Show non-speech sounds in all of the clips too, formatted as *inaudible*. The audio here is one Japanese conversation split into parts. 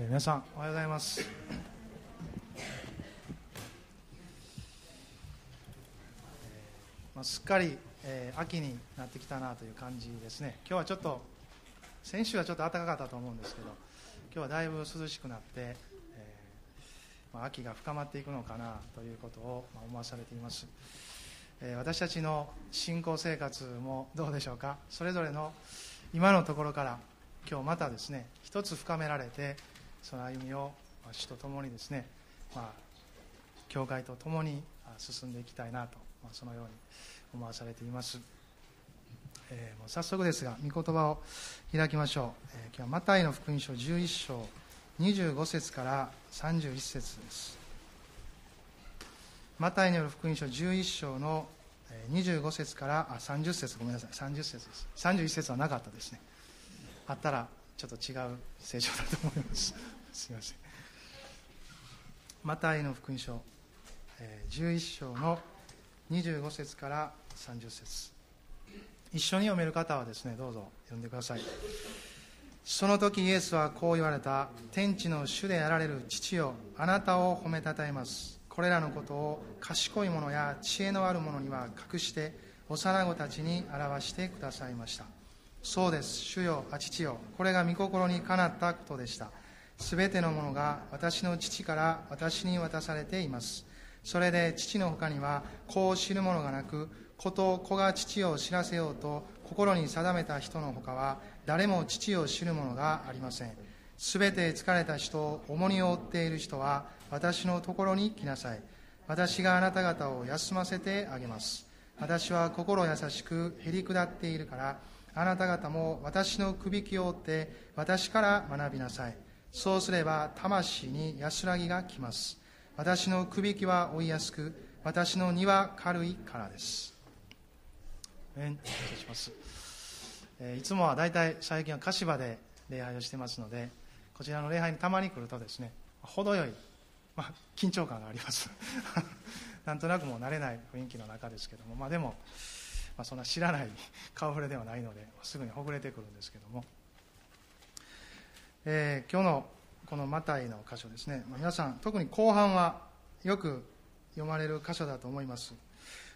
えー皆さんおはようございます、まあ、すっかり、えー秋になってきたなという感じですね。今日はちょっと先週はちょっと暖かかったと思うんですけど今日はだいぶ涼しくなって、えーまあ、秋が深まっていくのかなということをまあ思わされています、えー私たちの信仰生活もどうでしょうか。それぞれの今のところから今日またですね一つ深められてその歩みを主と共にですね、まあ、教会と共に進んでいきたいなと、まあ、そのように思わされています、えーもう早速ですが御言葉を開きましょう、えー今日はマタイの福音書11章25節から31節です。マタイによる福音書11章の25節からあ30節ごめんなさい30節です。31節はなかったですね。あったらちょっと違う聖書だと思います。*laughs* すいません。マタイの福音書、11章の25節から30節。一緒に読める方はですねどうぞ読んでください。その時イエスはこう言われた。天地の主であられる父よあなたを褒めたたえます。これらのことを賢い者や知恵のある者には隠して幼子たちに表してくださいました。そうです。主よあ父よ。これが御心にかなったことでした。すべてのものが私の父から私に渡されています。それで父の他には子を知る者がなく子と子が父を知らせようと心に定めた人の他は誰も父を知る者がありません。すべて疲れた人重荷を負っている人は私のところに来なさい。私があなた方を休ませてあげます。私は心優しくへり下っているからあなた方も私のくびきを追って私から学びなさい。そうすれば魂に安らぎが来ます。私のくびきは追いやすく私の荷は軽いからです。えん失礼します、えーいつもは大体最近は柏で礼拝をしてますのでこちらの礼拝にたまに来るとですね程よい、まあ、緊張感があります。*laughs* なんとなくもう慣れない雰囲気の中ですけども、まあ、でも、あ、そんな知らない *laughs* 顔触れではないのですぐにほぐれてくるんですけども、えー今日のこのマタイの箇所ですね、まあ皆さん特に後半はよく読まれる箇所だと思います。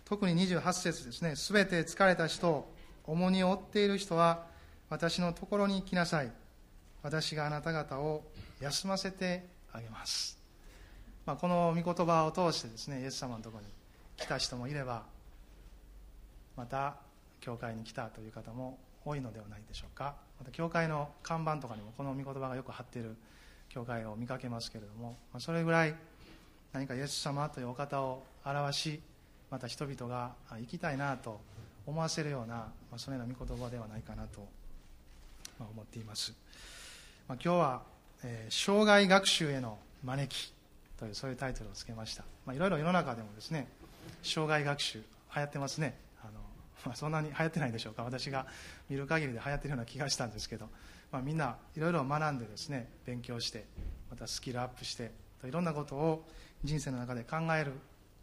特に28節ですね。すべて疲れた人重荷を負っている人は私のところに来なさい。私があなた方を休ませてあげます、まあ、この御言葉を通してですねイエス様のところに来た人もいればまた教会に来たという方も多いのではないでしょうか。また教会の看板とかにもこの御言葉がよく貼っている教会を見かけますけれども、ま、それぐらい何かイエス様というお方を表しまた人々があ生きたいなと思わせるような、まあ、そのような御言葉ではないかなと、思っています、まあ、今日は、えー生涯学習への招き」というそういうタイトルをつけました、まあ、いろいろ世の中でもですね生涯学習流行ってますね、まあ、そんなに流行ってないでしょうか。私が見る限りで流行ってるような気がしたんですけど、まあ、みんないろいろ学んでですね勉強してまたスキルアップしていろんなことを人生の中で考える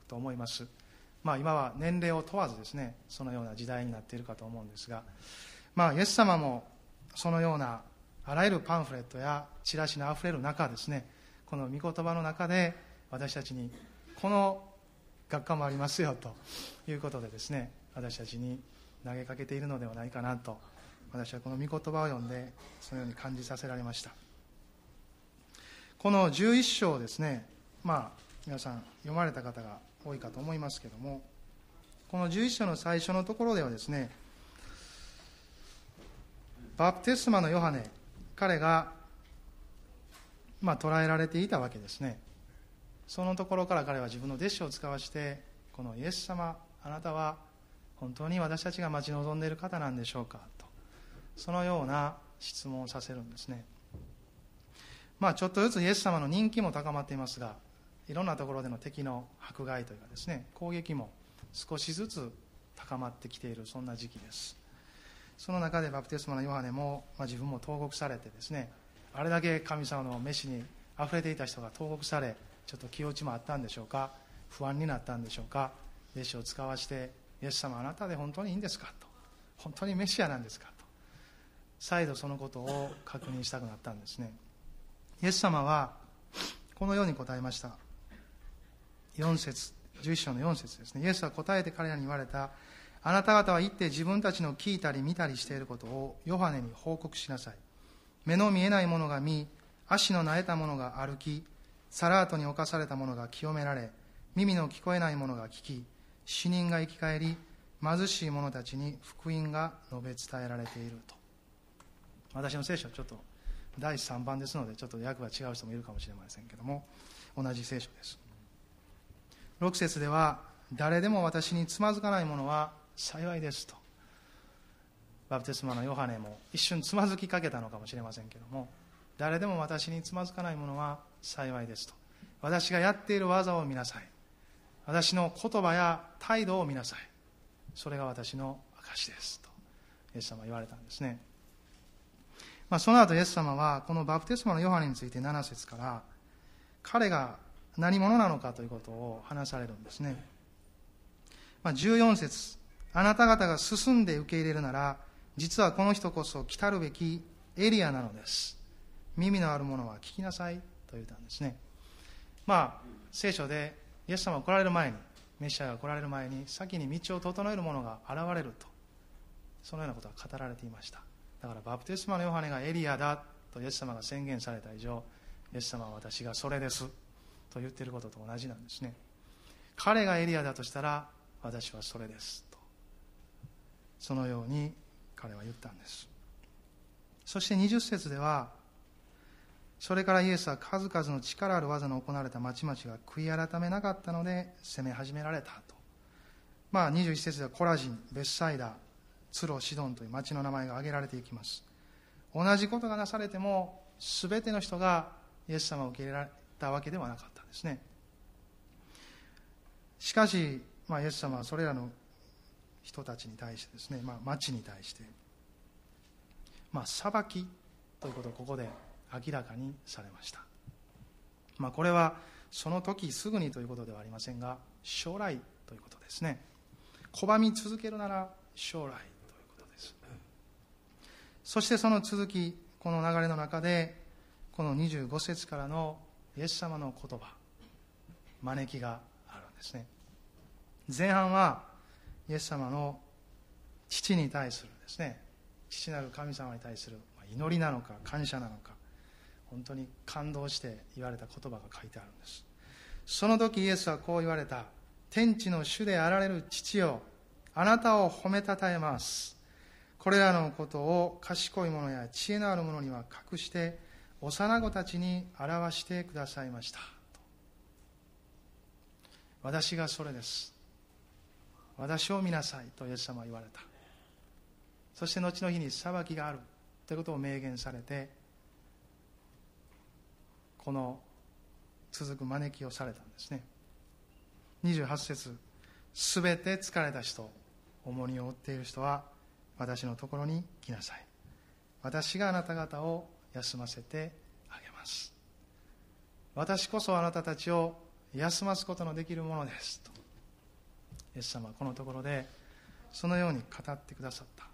と思います、まあ、今は年齢を問わずですねそのような時代になっているかと思うんですが、まあ、イエス様もそのようなあらゆるパンフレットやチラシのあふれる中ですねこの御言葉の中で私たちにこの学科もありますよということでですね私たちに投げかけているのではないかなと私はこの御言葉を読んでそのように感じさせられました。この11章ですねまあ皆さん読まれた方が多いかと思いますけどもこの11章の最初のところではですねバプテスマのヨハネ彼がまあ捕らえられていたわけですね。そのところから彼は自分の弟子を使わしてこのイエス様あなたは本当に私たちが待ち望んでいる方なんでしょうか？と。そのような質問をさせるんですね。まあちょっとずつイエス様の人気も高まっていますがいろんなところでの敵の迫害というかですね攻撃も少しずつ高まってきているそんな時期です。その中でバプテスマのヨハネも、まあ、自分も投獄されてですねあれだけ神様の飯にあふれていた人が投獄されちょっと気落ちもあったんでしょうか？不安になったんでしょうか？弟子を使わしてイエス様あなたで本当にいいんですか？と。本当にメシアなんですか？と。再度そのことを確認したくなったんですね。イエス様はこのように答えました。4節11章の4節ですね。イエスは答えて彼らに言われた。あなた方は行って自分たちの聞いたり見たりしていることをヨハネに報告しなさい。目の見えないものが見足のなえたものが歩きサラートに侵されたものが清められ耳の聞こえないものが聞き死人が生き返り貧しい者たちに福音が述べ伝えられていると。私の聖書はちょっと第3番ですのでちょっと訳が違う人もいるかもしれませんけども同じ聖書です。6節では誰でも私につまずかないものは幸いですと。バプテスマのヨハネも一瞬つまずきかけたのかもしれませんけども誰でも私につまずかないものは幸いですと。私がやっている技を見なさい。私の言葉や態度を見なさい。それが私の証です。とイエス様は言われたんですね、まあ、その後イエス様はこのバプテスマのヨハネについて7節から彼が何者なのかということを話されるんですね、まあ、14節あなた方が進んで受け入れるなら実はこの人こそ来たるべきエリアなのです。耳のある者は聞きなさい。と言ったんですね。まあ聖書でイエス様が来られる前にメシアが来られる前に先に道を整える者が現れるとそのようなことが語られていました。だからバプテスマのヨハネがエリアだとイエス様が宣言された以上イエス様は私がそれですと言っていることと同じなんですね。彼がエリアだとしたら私はそれですと。そのように彼は言ったんです。そして20節ではそれからイエスは数々の力ある技の行われた町々が悔い改めなかったので攻め始められたと。まあ、21節ではコラジン、ベッサイダ、ツロ、シドンという町の名前が挙げられていきます。同じことがなされても、全ての人がイエス様を受け入れられたわけではなかったんですね。しかし、まあ、イエス様はそれらの人たちに対してですね、まあ、町に対して、まあ、裁きということをここで明らかにされました、まあ、これはその時すぐにということではありませんが将来ということですね。拒み続けるなら将来ということです。そしてその続きこの流れの中でこの25節からのイエス様の言葉招きがあるんですね。前半はイエス様の父に対するですね父なる神様に対する祈りなのか感謝なのか本当に感動して言われた言葉が書いてあるんです。その時イエスはこう言われた。天地の主であられる父よあなたを褒めたたえます。これらのことを賢い者や知恵のある者には隠して幼子たちに表してくださいました。私がそれです。私を見なさいとイエス様は言われた。そして後の日に裁きがあるということを明言されてこの続く招きをされたんですね。28節すべて疲れた人重荷を負っている人は私のところに来なさい。私があなた方を休ませてあげます。私こそあなたたちを休ますことのできるものです。とイエス様はこのところでそのように語ってくださった。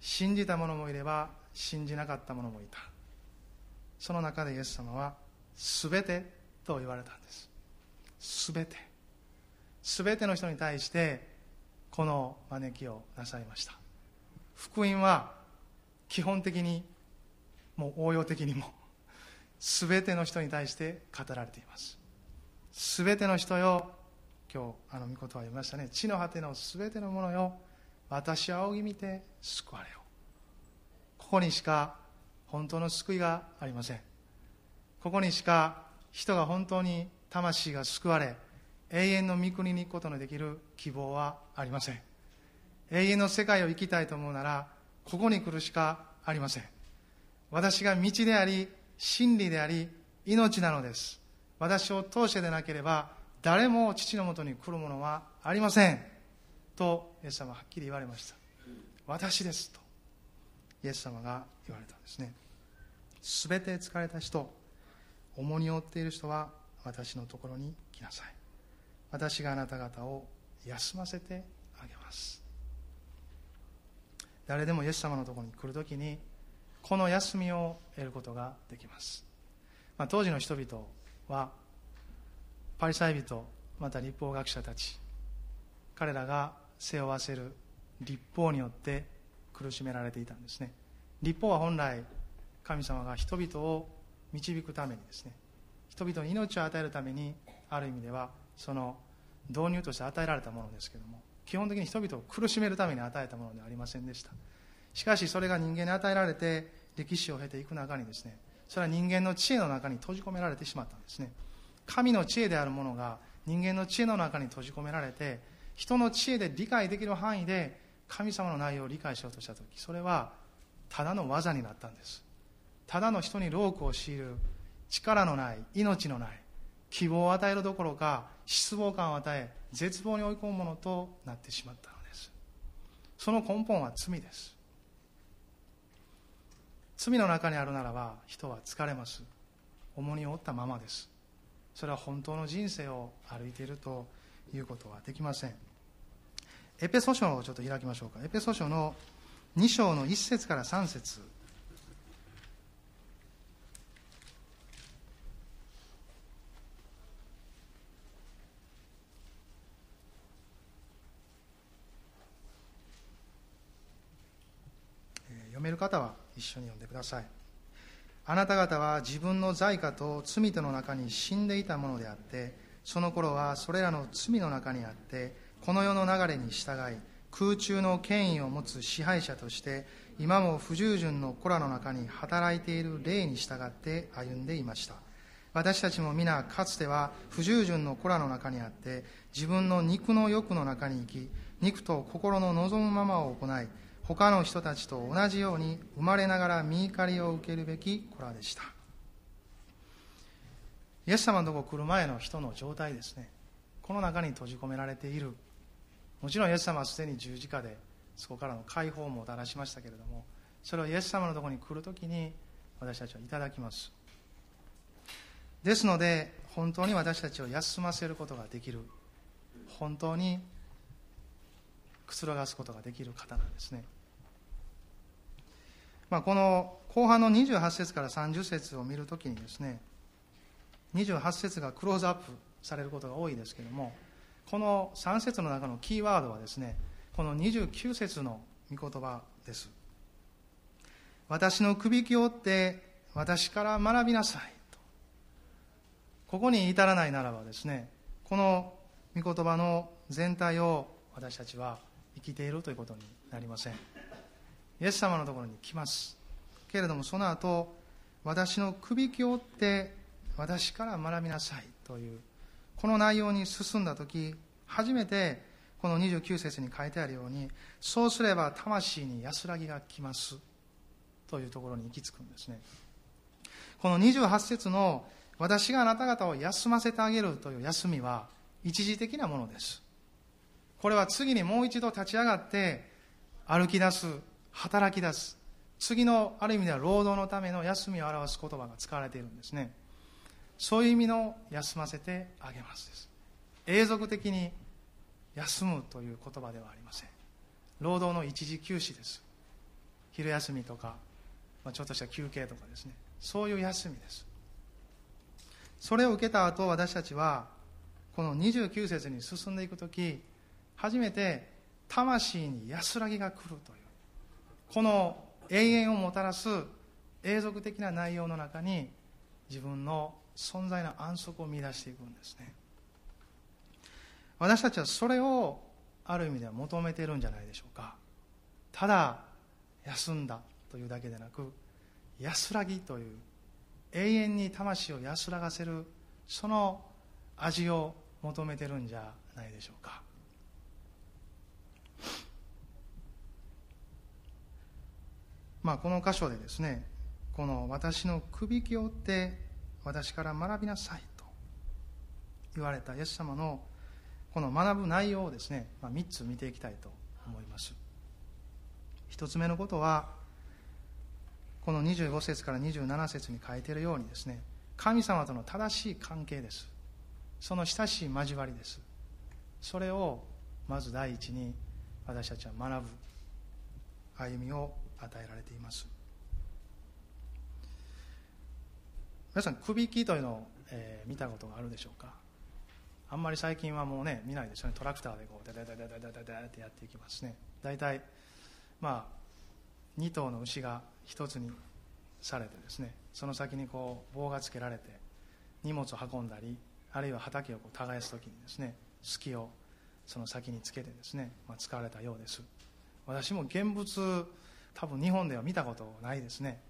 信じた者もいれば信じなかった者もいた。その中でイエス様は全てと言われたんです。全て。全ての人に対してこの招きをなさいました。福音は基本的にもう応用的にも全ての人に対して語られています。全ての人よ今日あの御言葉を読みましたね。地の果ての全てのものよ私は仰ぎ見て救われよここにしか本当の救いがありません。ここにしか人が本当に魂が救われ永遠の御国に行くことのできる希望はありません。永遠の世界を生きたいと思うならここに来るしかありません。私が道であり真理であり命なのです。私を通してでなければ誰も父のもとに来るものはありません。とイエス様ははっきり言われました。私ですとイエス様が言われたんですね。すべて疲れた人重荷を負っている人は私のところに来なさい。私があなた方を休ませてあげます。誰でもイエス様のところに来るときにこの休みを得ることができます、まあ、当時の人々はパリサイ人また立法学者たち彼らが背負わせる立法によって苦しめられていたんですね。立法は本来神様が人々を導くためにですね人々に命を与えるためにある意味ではその導入として与えられたものですけども基本的に人々を苦しめるために与えたものではありませんでした。しかしそれが人間に与えられて歴史を経ていく中にですねそれは人間の知恵の中に閉じ込められてしまったんですね。神の知恵であるものが人間の知恵の中に閉じ込められて人の知恵で理解できる範囲で神様の内容を理解しようとした時それはただの技になったんです。ただの人に労苦を強いる力のない命のない希望を与えるどころか失望感を与え絶望に追い込むものとなってしまったのです。その根本は罪です。罪の中にあるならば人は疲れます。重荷を負ったままです。それは本当の人生を歩いているということはできません。エペソ書をちょっと開きましょうか。エペソ書の2章の1節から3節読める方は一緒に読んでください。あなた方は自分の罪過と罪との中に死んでいたものであってその頃はそれらの罪の中にあってこの世の流れに従い空中の権威を持つ支配者として今も不従順の子らの中に働いている霊に従って歩んでいました。私たちも皆かつては不従順の子らの中にあって自分の肉の欲の中に生き肉と心の望むままを行い他の人たちと同じように生まれながら見怒りを受けるべき子らでした。イエス様のとこ来る前の人の状態ですね。この中に閉じ込められている。もちろんイエス様はすでに十字架でそこからの解放ももたらしましたけれどもそれをイエス様のとこに来るときに私たちはいただきます。ですので本当に私たちを休ませることができる。本当にくつろがすことができる方なんですね。まあ、この後半の28節から30節を見るときにですね28節がクローズアップされることが多いですけれどもこの3節の中のキーワードはですねこの29節の御言葉です。私のくびきを追って私から学びなさいと。ここに至らないならばですねこの御言葉の全体を私たちは生きているということになりません。イエス様のところに来ます。けれどもその後私のくびきを追って私から学びなさいというこの内容に進んだ時初めてこの29節に書いてあるようにそうすれば魂に安らぎが来ますというところに行き着くんですね。この28節の私があなた方を休ませてあげるという休みは一時的なものです。これは次にもう一度立ち上がって歩き出す働き出す。次のある意味では労働のための休みを表す言葉が使われているんですね。そういう意味の休ませてあげますです。永続的に休むという言葉ではありません。労働の一時休止です。昼休みとか、まあ、ちょっとした休憩とかですね。そういう休みです。それを受けた後私たちはこの29節に進んでいく時初めて魂に安らぎが来るという。この永遠をもたらす永続的な内容の中に自分の存在の安息を見出していくんですね。私たちはそれをある意味では求めているんじゃないでしょうか。ただ休んだというだけでなく安らぎという永遠に魂を安らがせるその味を求めてるんじゃないでしょうか。まあ、この箇所でですねこの私のくびきを追って私から学びなさいと言われたイエス様のこの学ぶ内容をですね、まあ、3つ見ていきたいと思います。1つ目のことはこの25節から27節に書いているようにですね神様との正しい関係です。その親しい交わりです。それをまず第一に私たちは学ぶ。歩みを与えられています。皆さんくびきというのを、えー見たことがあるでしょうか？あんまり最近はもうね見ないですよね。トラクターでこうダダダダダダダダってやっていきますね。大体まあ2頭の牛が1つにされてですねその先にこう棒がつけられて荷物を運んだりあるいは畑をこう耕す時にですね隙をその先につけてですね、まあ、使われたようです。私も現物多分日本では見たことないですね。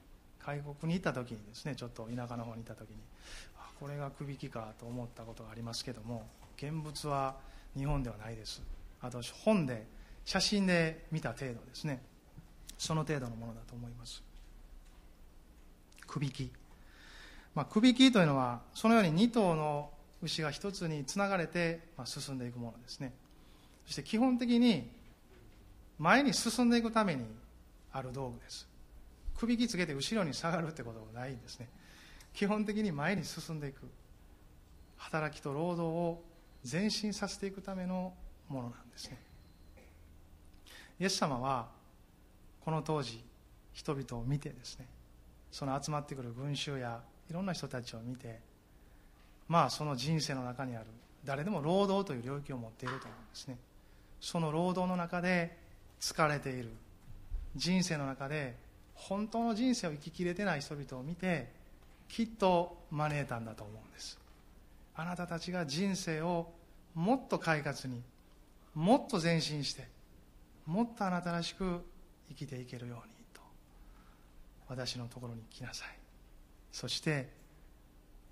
外国に行った時にですねちょっと田舎の方に行った時にあこれがくびきかと思ったことがありますけども現物は日本ではないです。あと本で写真で見た程度ですね。その程度のものだと思います。くびき、まあ、くびきというのはそのように2頭の牛が1つにつながれて、まあ、進んでいくものですね。そして基本的に前に進んでいくためにある道具です。くびきつけて後ろに下がるってことはないんですね。基本的に前に進んでいく。働きと労働を前進させていくためのものなんですね。イエス様はこの当時人々を見てですねその集まってくる群衆やいろんな人たちを見てまあその人生の中にある誰でも労働という領域を持っていると思うんですね。その労働の中で疲れている。人生の中で本当の人生を生ききれてない人々を見てきっと招いたんだと思うんです。あなたたちが人生をもっと快活にもっと前進してもっとあなたらしく生きていけるようにと私のところに来なさい。そして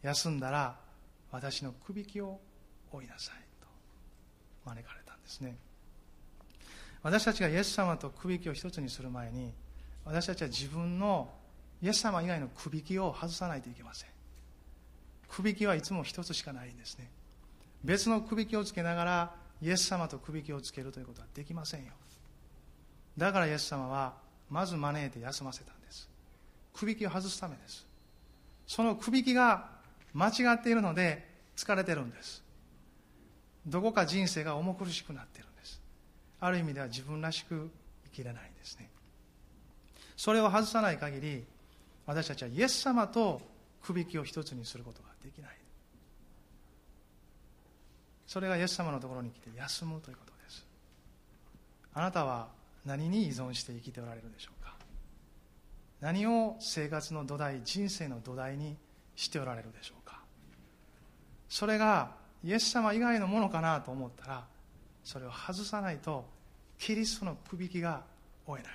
休んだら私のくびきを追いなさいと招かれたんですね。私たちがイエス様とくびきを一つにする前に私たちは自分のイエス様以外のくびきを外さないといけません。くびきはいつも一つしかないんですね。別のくびきをつけながらイエス様とくびきをつけるということはできませんよ。だからイエス様はまず招いて休ませたんです。くびきを外すためです。そのくびきが間違っているので疲れてるんです。どこか人生が重苦しくなってある意味では自分らしく生きれないんですね。それを外さない限り私たちはイエス様とくびきを一つにすることができない。それがイエス様のところに来て休むということです。あなたは何に依存して生きておられるでしょうか？何を生活の土台人生の土台にしておられるでしょうか？それがイエス様以外のものかなと思ったらそれを外さないとキリストのくびきが追えない。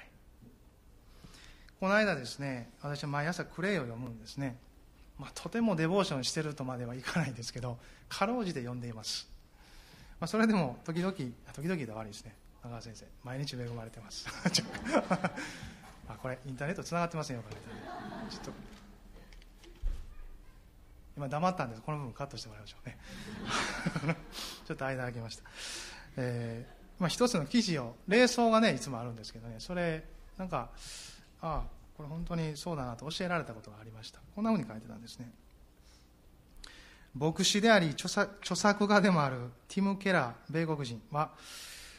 この間ですね私は毎朝クレイを読むんですね、まあ、とてもデボーションしてるとまではいかないですけどかろうじて読んでいます、まあ、それでも時々時々で悪いですね。中川先生毎日恵まれてます。*laughs* *laughs* あこれインターネットつながってませんよちょっと今黙ったんです。この部分カットしてもらいましょうね。*laughs* ちょっと間空けました、えーまあ、一つの記事を霊装がねいつもあるんですけどねそれなんかああこれ本当にそうだなと教えられたことがありました。こんなふうに書いてたんですね。牧師であり著作著作家でもあるティム・ケラー米国人は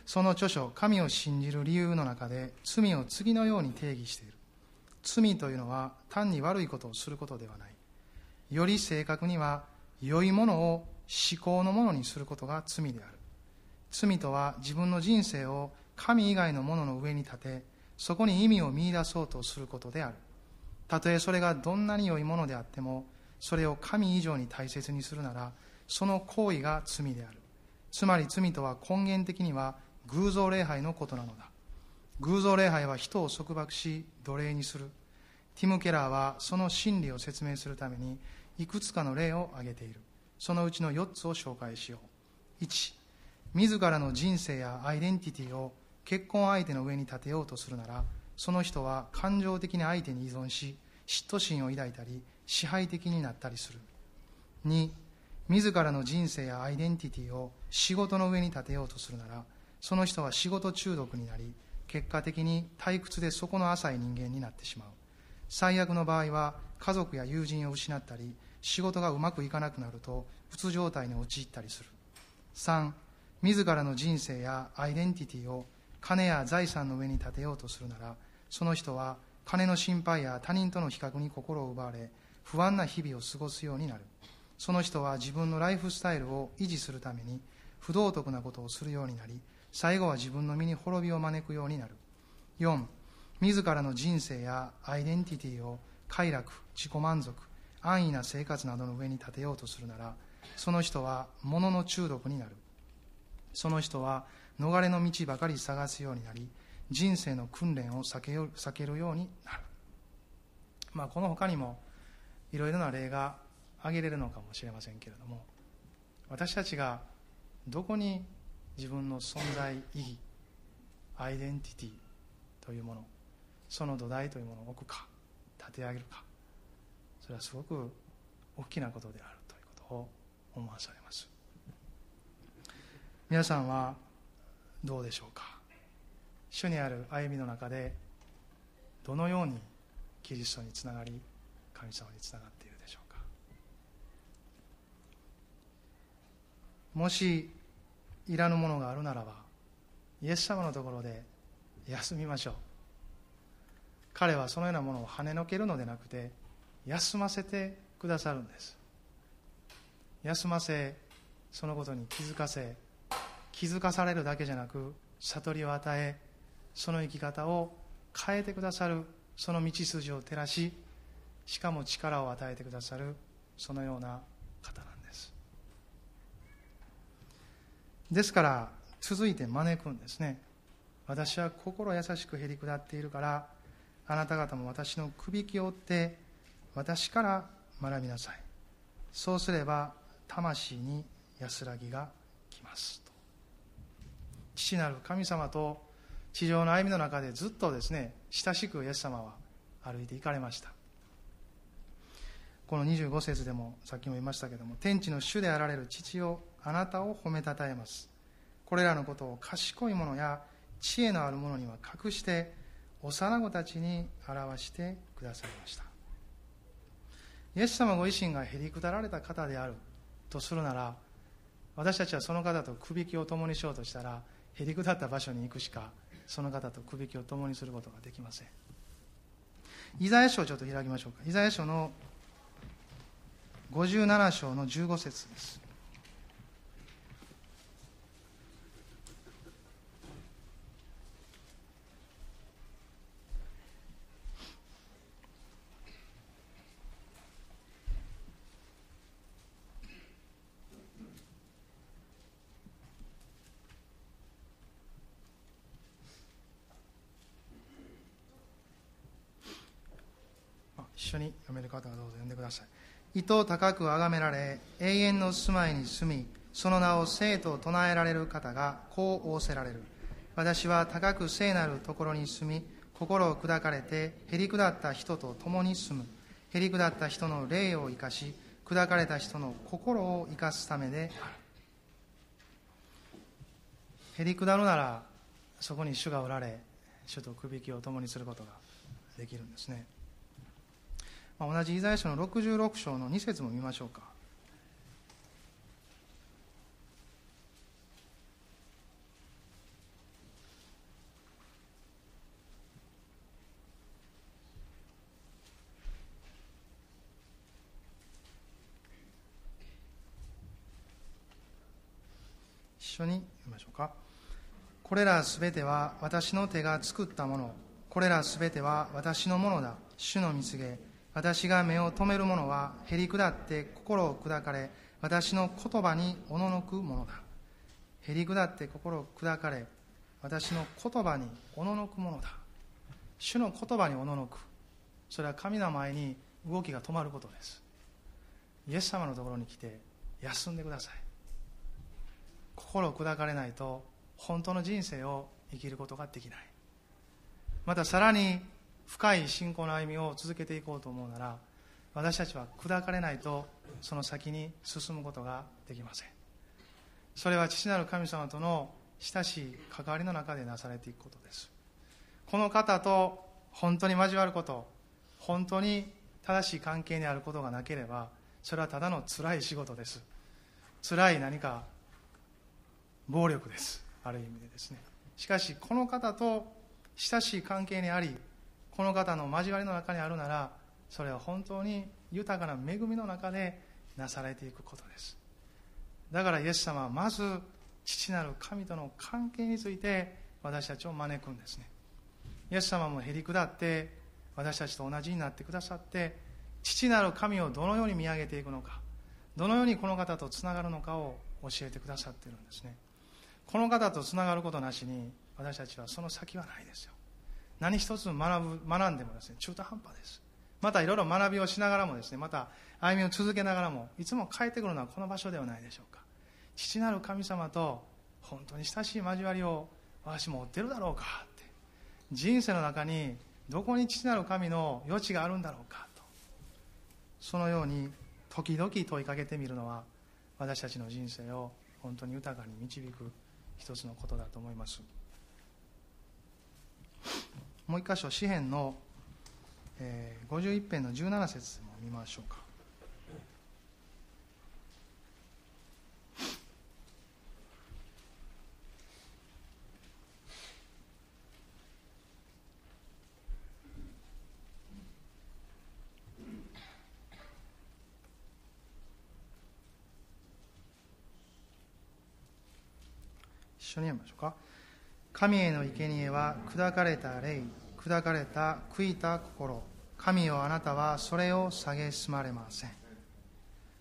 その著書「神を信じる理由」の中で罪を次のように定義している。罪というのは単に悪いことをすることではない。より正確には良いものを思考のものにすることが罪である。罪とは自分の人生を神以外のものの上に立てそこに意味を見出そうとすることである。たとえそれがどんなに良いものであってもそれを神以上に大切にするならその行為が罪である。つまり罪とは根源的には偶像礼拝のことなのだ。偶像礼拝は人を束縛し奴隷にする。ティム・ケラーはその真理を説明するためにいくつかの例を挙げている。そのうちの4つを紹介しよう。1自らの人生やアイデンティティを結婚相手の上に立てようとするならその人は感情的に相手に依存し嫉妬心を抱いたり支配的になったりする。2自らの人生やアイデンティティを仕事の上に立てようとするならその人は仕事中毒になり結果的に退屈で底の浅い人間になってしまう。最悪の場合は家族や友人を失ったり仕事がうまくいかなくなるとうつ状態に陥ったりする。3自らの人生やアイデンティティを金や財産の上に立てようとするならその人は金の心配や他人との比較に心を奪われ不安な日々を過ごすようになる。その人は自分のライフスタイルを維持するために不道徳なことをするようになり最後は自分の身に滅びを招くようになる。4自らの人生やアイデンティティを快楽自己満足安易な生活などの上に立てようとするならその人は物の中毒になる。その人は逃れの道ばかり探すようになり人生の訓練を避け避けるようになる、まあ、この他にもいろいろな例が挙げれるのかもしれませんけれども私たちがどこに自分の存在意義アイデンティティというものその土台というものを置くか立て上げるかそれはすごく大きなことであるということを思わされます。皆さんはどうでしょうか？主にある歩みの中でどのようにキリストにつながり神様につながっているでしょうか？もしいらぬものがあるならばイエス様のところで休みましょう。彼はそのようなものを跳ねのけるのでなくて休ませてくださるんです。休ませそのことに気づかせ気づかされるだけじゃなく悟りを与えその生き方を変えてくださるその道筋を照らししかも力を与えてくださるそのような方なんです。ですから続いて招くんですね。私は心優しくへり下っているからあなた方も私のくびきを追って私から学びなさい。そうすれば魂に安らぎが来ます。父なる神様と地上の歩みの中でずっとですね親しくイエス様は歩いていかれました。この25節でもさっきも言いましたけども天地の主であられる父をあなたを褒めたたえます。これらのことを賢い者や知恵のある者には隠して幼子たちに表してくださいました。イエス様ご自身がへりくだられた方であるとするなら私たちはその方とくびきを共にしようとしたらへりくだった場所に行くしかその方とくびきを共にすることができません。イザヤ書をちょっと開きましょうか。イザヤ書の57章の15節です一緒に読める方はどうぞ読んでください意図高く崇められ永遠の住まいに住みその名を生と唱えられる方がこう仰せられる。私は高く聖なるところに住み心を砕かれてへり下った人と共に住む。へり下った人の霊を生かし砕かれた人の心を生かすためであるへり下るならそこに主がおられ主とくびきを共にすることができるんですね。まあ、同じイザヤ書の66章の2節も見ましょうか。一緒に見ましょうか。これらすべては私の手が作ったもの。これらすべては私のものだ。主の蜜げ。私が目を留める者はへり下って心を砕かれ私の言葉におののくものだ。へり下って心を砕かれ私の言葉におののくものだ。主の言葉におののく。それは神の前に動きが止まることです。イエス様のところに来て休んでください。心を砕かれないと本当の人生を生きることができない。またさらに深い信仰の歩みを続けていこうと思うなら私たちは砕かれないとその先に進むことができません。それは父なる神様との親しい関わりの中でなされていくことです。この方と本当に交わること本当に正しい関係にあることがなければそれはただの辛い仕事です。辛い何か暴力です。ある意味でですね。しかしこの方と親しい関係にありこの方の交わりの中にあるならそれは本当に豊かな恵みの中でなされていくことです。だからイエス様はまず父なる神との関係について私たちを招くんですね。イエス様もへり下って私たちと同じになってくださって父なる神をどのように見上げていくのかどのようにこの方とつながるのかを教えてくださってるんですね。この方とつながることなしに私たちはその先はないですよ。何一つ学ぶ学んでもですね中途半端ですまたいろいろ学びをしながらもですねまた歩みを続けながらもいつも帰ってくるのはこの場所ではないでしょうか父なる神様と本当に親しい交わりを私も追ってるだろうかって人生の中にどこに父なる神の余地があるんだろうかとそのように時々問いかけてみるのは私たちの人生を本当に豊かに導く一つのことだと思いますもう一箇所詩篇の、えー、51編の17節も見ましょうか。一緒に読みましょうか。神への生贄は砕かれた霊砕かれた悔いた心。神よあなたはそれを蔑まれません。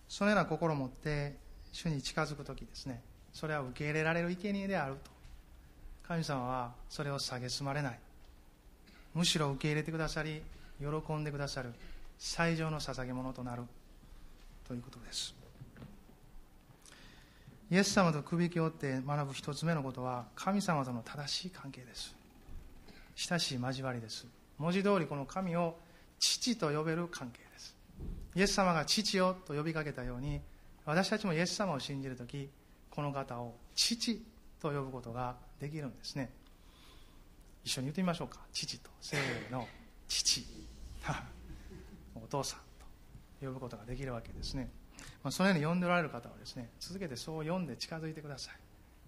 そのような心を持って主に近づく時ですね。それは受け入れられる生贄であると。神様はそれを蔑まれない。むしろ受け入れてくださり喜んでくださる最上の捧げ物となるということです。イエス様とくびきをって学ぶ一つ目のことは神様との正しい関係です。親しい交わりです。文字通りこの神を父と呼べる関係です。イエス様が父よと呼びかけたように私たちもイエス様を信じる時この方を父と呼ぶことができるんですね。一緒に言ってみましょうか。父と聖の父。*laughs* お父さんと呼ぶことができるわけですね。まあ、そのように呼んでおられる方はですね続けてそう読んで近づいてください。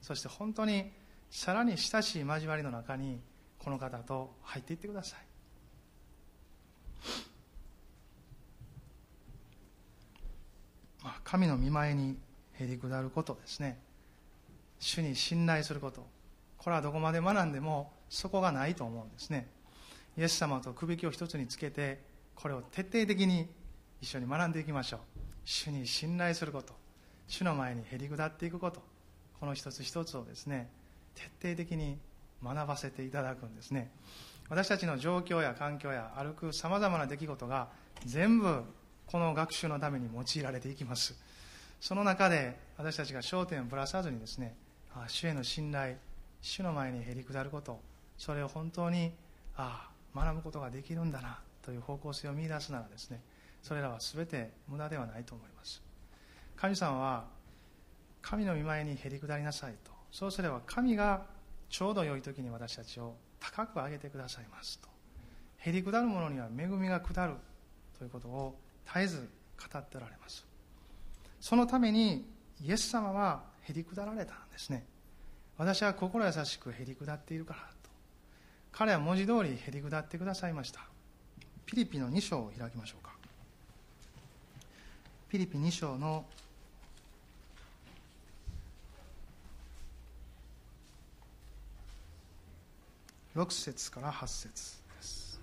そして本当にさらに親しい交わりの中にこの方と入っていってください。まあ、神の見前にへり下ることですね。主に信頼すること。これはどこまで学んでもそこがないと思うんですね。イエス様とくびきを一つにつけてこれを徹底的に一緒に学んでいきましょう。主に信頼すること主の前にへり下っていくことこの一つ一つをですね徹底的に学ばせていただくんですね。私たちの状況や環境や歩くさまざまな出来事が全部この学習のために用いられていきます。その中で私たちが焦点をぶらさずにですね主への信頼主の前にへり下ることそれを本当にああ学ぶことができるんだなという方向性を見いだすならですねそれらは全て無駄ではないと思います。神様は神の御前にへり下りなさいと。そうすれば神がちょうど良い時に私たちを高く上げてくださいますと。へり下る者には恵みが下るということを絶えず語っておられます。そのためにイエス様はへり下られたんですね。私は心優しくへり下っているからと。彼は文字通りへり下ってくださいました。ピリピの2章を開きましょうか。ピリピ2章の6節から8節です。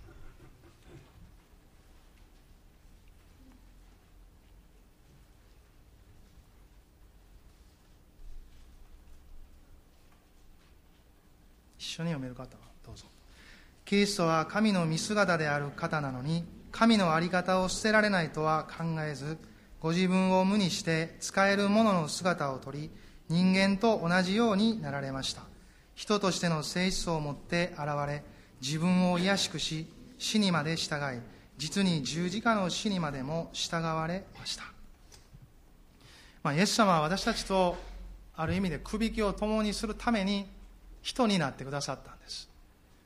一緒に読める方はどうぞ。キリストは神の見姿である方なのに神の在り方を捨てられないとは考えずご自分を無にして使えるものの姿をとり人間と同じようになられました。人としての性質を持って現れ自分を卑しくし死にまで従い実に十字架の死にまでも従われました、まあ、イエス様は私たちとある意味でくびきを共にするために人になってくださったんです。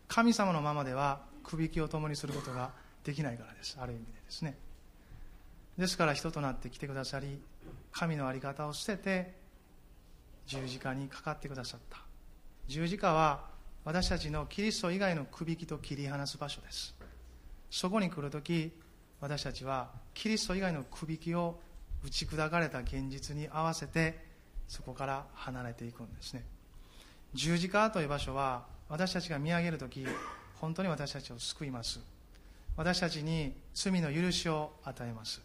神様のままではくびきを共にすることができないからです。ある意味でですね。ですから人となって来てくださり神の在り方を捨てて十字架にかかってくださった。十字架は私たちのキリスト以外のくびきと切り離す場所です。そこに来るとき私たちはキリスト以外のくびきを打ち砕かれた現実に合わせてそこから離れていくんですね。十字架という場所は私たちが見上げるとき本当に私たちを救います。私たちに罪の許しを与えます。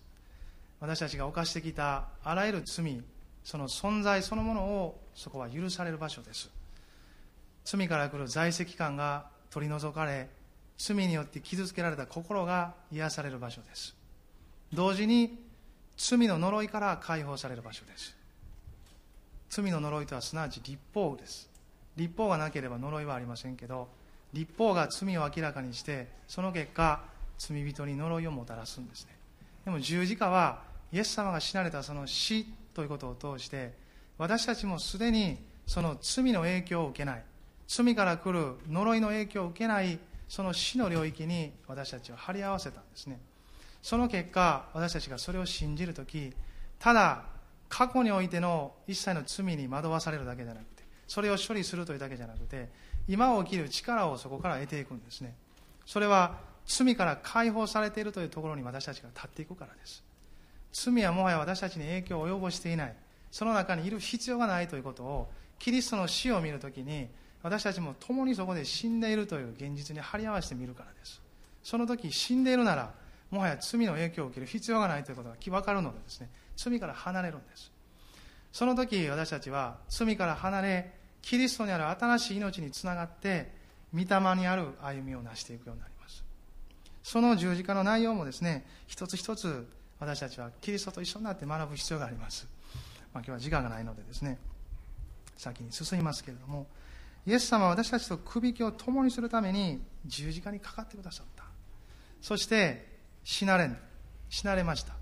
私たちが犯してきたあらゆる罪その存在そのものをそこは許される場所です。罪から来る在籍感が取り除かれ罪によって傷つけられた心が癒される場所です。同時に罪の呪いから解放される場所です。罪の呪いとはすなわち立法です。立法がなければ呪いはありませんけど立法が罪を明らかにしてその結果罪人に呪いをもたらすんですね。でも十字架はイエス様が死なれたその死ということを通して私たちもすでにその罪の影響を受けない罪から来る呪いの影響を受けないその死の領域に私たちは貼り合わせたんですね。その結果私たちがそれを信じる時ただ過去においての一切の罪に惑わされるだけじゃなくてそれを処理するというだけじゃなくて今を生きる力をそこから得ていくんですね。それは罪から解放されているというところに私たちが立っていくからです。罪はもはや私たちに影響を及ぼしていない。その中にいる必要がないということをキリストの死を見るときに私たちも共にそこで死んでいるという現実に張り合わせてみるからです。その時死んでいるならもはや罪の影響を受ける必要がないということが分かるのでですね。罪から離れるんです。その時私たちは罪から離れキリストにある新しい命につながって御霊にある歩みを成していくようになります。その十字架の内容もですね一つ一つ私たちはキリストと一緒になって学ぶ必要があります、まあ、今日は時間がないのでですね先に進みますけれどもイエス様は私たちとくびきを共にするために十字架にかかってくださった。そして死なれ死なれました。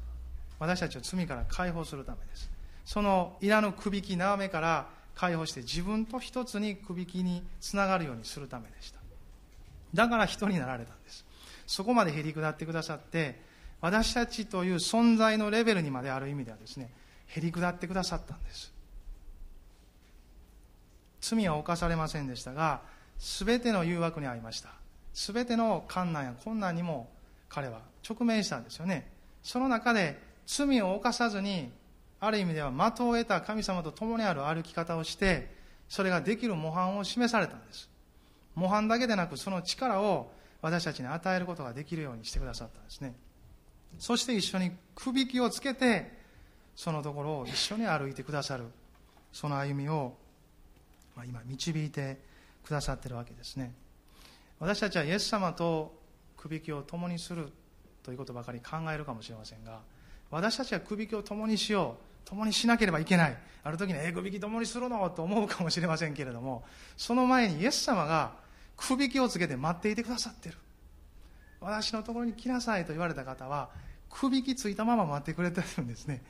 私たちを罪から解放するためです。そのいらぬくびき縄目から解放して自分と一つにくびきにつながるようにするためでした。だから人になられたんです。そこまでへり下ってくださって私たちという存在のレベルにまである意味ではですねへり下ってくださったんです。罪は犯されませんでしたが全ての誘惑に遭いました。全ての困難や困難にも彼は直面したんですよね。その中で罪を犯さずにある意味では的を得た神様と共にある歩き方をしてそれができる模範を示されたんです。模範だけでなくその力を私たちに与えることができるようにしてくださったんですね。そして一緒にくびきをつけてそのところを一緒に歩いてくださる。その歩みを、まあ、今導いてくださってるわけですね。私たちはイエス様とくびきを共にするということばかり考えるかもしれませんが私たちはくびきを共にしよう共にしなければいけない。ある時に「えくびき共にするの?」と思うかもしれませんけれどもその前にイエス様がくびきをつけて待っていてくださってる。私のところに来なさいと言われた方はくびきついたまま待ってくれてるんですね。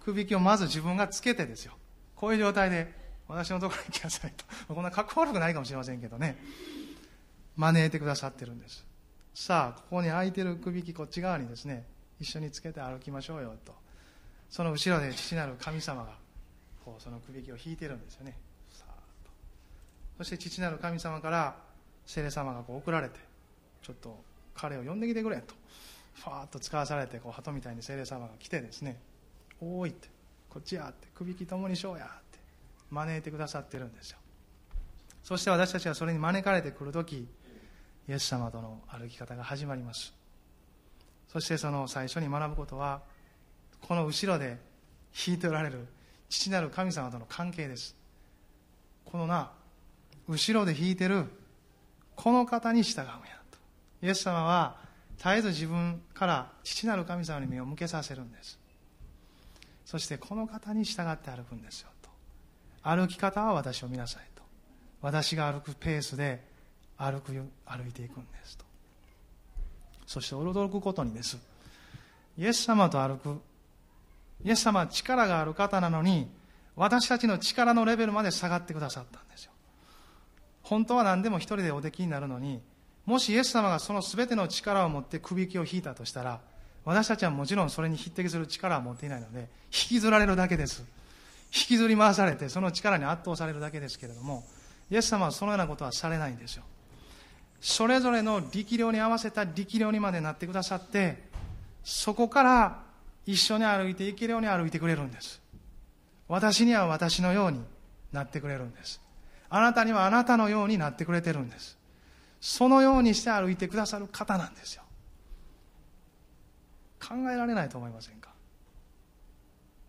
くびきをまず自分がつけてですよ。こういう状態で私のところに来なさいと。こんな格好悪くないかもしれませんけどね。招いてくださってるんです。さあここに空いてるくびきこっち側にですね一緒につけて歩きましょうよと。その後ろで父なる神様がこうそのくびきを引いてるんですよね。さあと。そして父なる神様から聖霊様がこう送られてちょっと彼を呼んできてくれと。ファーッと使わされてこう鳩みたいに聖霊様が来てですね「おい」って「こっちや」って「くびきともにしようや」って。招いてくださってるんですよ。そして私たちはそれに招かれてくる時イエス様との歩き方が始まります。そしてその最初に学ぶことはこの後ろで引いておられる父なる神様との関係です。このな後ろで引いてるこの方に従うんや。イエス様は絶えず自分から父なる神様に目を向けさせるんです。そしてこの方に従って歩くんですよと。歩き方は私を見なさいと。私が歩くペースで歩く歩いていくんですと。そして驚くことにです。イエス様と歩くイエス様は力がある方なのに私たちの力のレベルまで下がってくださったんですよ。本当は何でも一人でおできになるのにもしイエス様がその全ての力を持ってくびきを引いたとしたら私たちはもちろんそれに匹敵する力は持っていないので引きずられるだけです。引きずり回されてその力に圧倒されるだけですけれどもイエス様はそのようなことはされないんですよ。それぞれの力量に合わせた力量にまでなってくださってそこから一緒に歩いていけるように歩いてくれるんです。私には私のようになってくれるんです。あなたにはあなたのようになってくれてるんです。そのようにして歩いてくださる方なんですよ。考えられないと思いませんか？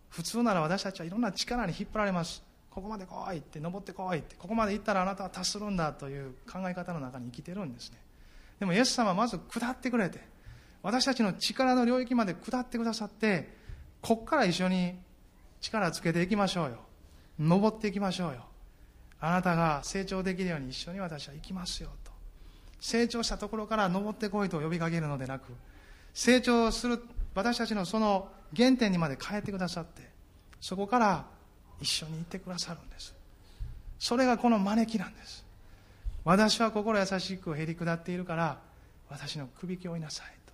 普通なら私たちはいろんな力に引っ張られます。ここまで来いって登ってこいってここまで行ったらあなたは達するんだという考え方の中に生きてるんですね。でもイエス様はまず下ってくれて私たちの力の領域まで下ってくださってここから一緒に力つけていきましょうよ。登っていきましょうよ。あなたが成長できるように一緒に私は行きますよと。成長したところから登ってこいと呼びかけるのでなく成長する私たちのその原点にまで変えてくださってそこから一緒に行ってくださるんです。それがこの招きなんです。私は心優しくへり下っているから私のくびきを追いなさいと。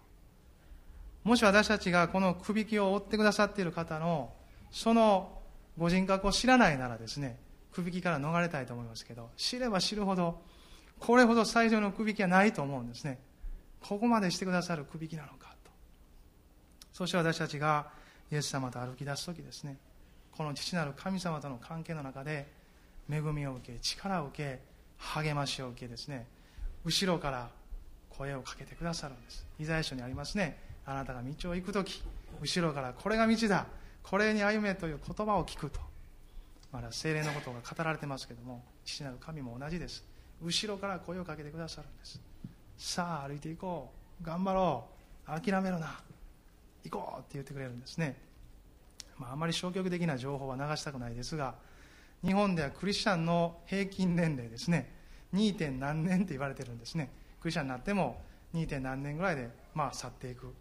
もし私たちがこのくびきを追ってくださっている方のそのご人格を知らないならですねくびきから逃れたいと思いますけど知れば知るほどこれほど最上のくびきはないと思うんですね。ここまでしてくださるくびきなのかと。そして私たちがイエス様と歩き出す時ですね。この父なる神様との関係の中で恵みを受け力を受け励ましを受けですね。後ろから声をかけてくださるんです。イザヤ書にありますね。あなたが道を行く時後ろからこれが道だ。これに歩めという言葉を聞くと。まだ精霊のことが語られてますけども父なる神も同じです。後ろから声をかけてくださるんです。さあ歩いていこう。頑張ろう。諦めるな。行こうって言ってくれるんですね、まあ、あまり消極的な情報は流したくないですが日本ではクリスチャンの平均年齢ですね。2. 点何年って言われてるんですね。クリスチャンになっても 2. 点何年ぐらいでまあ去っていく。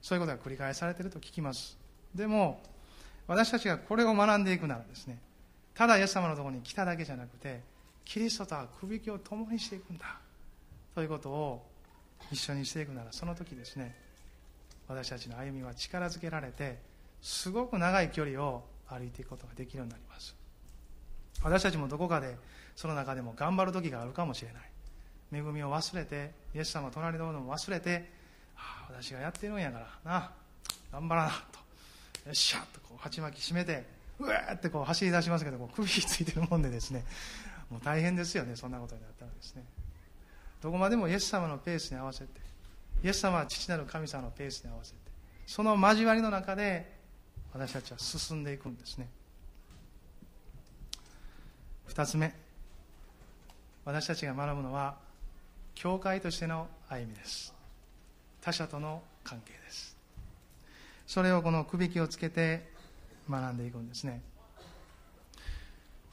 そういうことが繰り返されていると聞きます。でも私たちがこれを学んでいくならですねただイエス様のところに来ただけじゃなくてキリストとはくびきを共にしていくんだ。ということを一緒にしていくならその時ですね私たちの歩みは力づけられてすごく長い距離を歩いていくことができるようになります。私たちもどこかでその中でも頑張る時があるかもしれない。恵みを忘れてイエス様隣のものも忘れて、ああ私がやってるんやからな頑張らなとよっしゃとこう鉢巻き締めてうわーってこう走り出しますけどこう首ついてるもんでですねもう大変ですよねそんなことになったらですね。どこまでもイエス様のペースに合わせてイエス様は父なる神様のペースに合わせてその交わりの中で私たちは進んでいくんですね。2つ目私たちが学ぶのは教会としての歩みです。他者との関係です。それをこのくびきをつけて学んでいくんですね。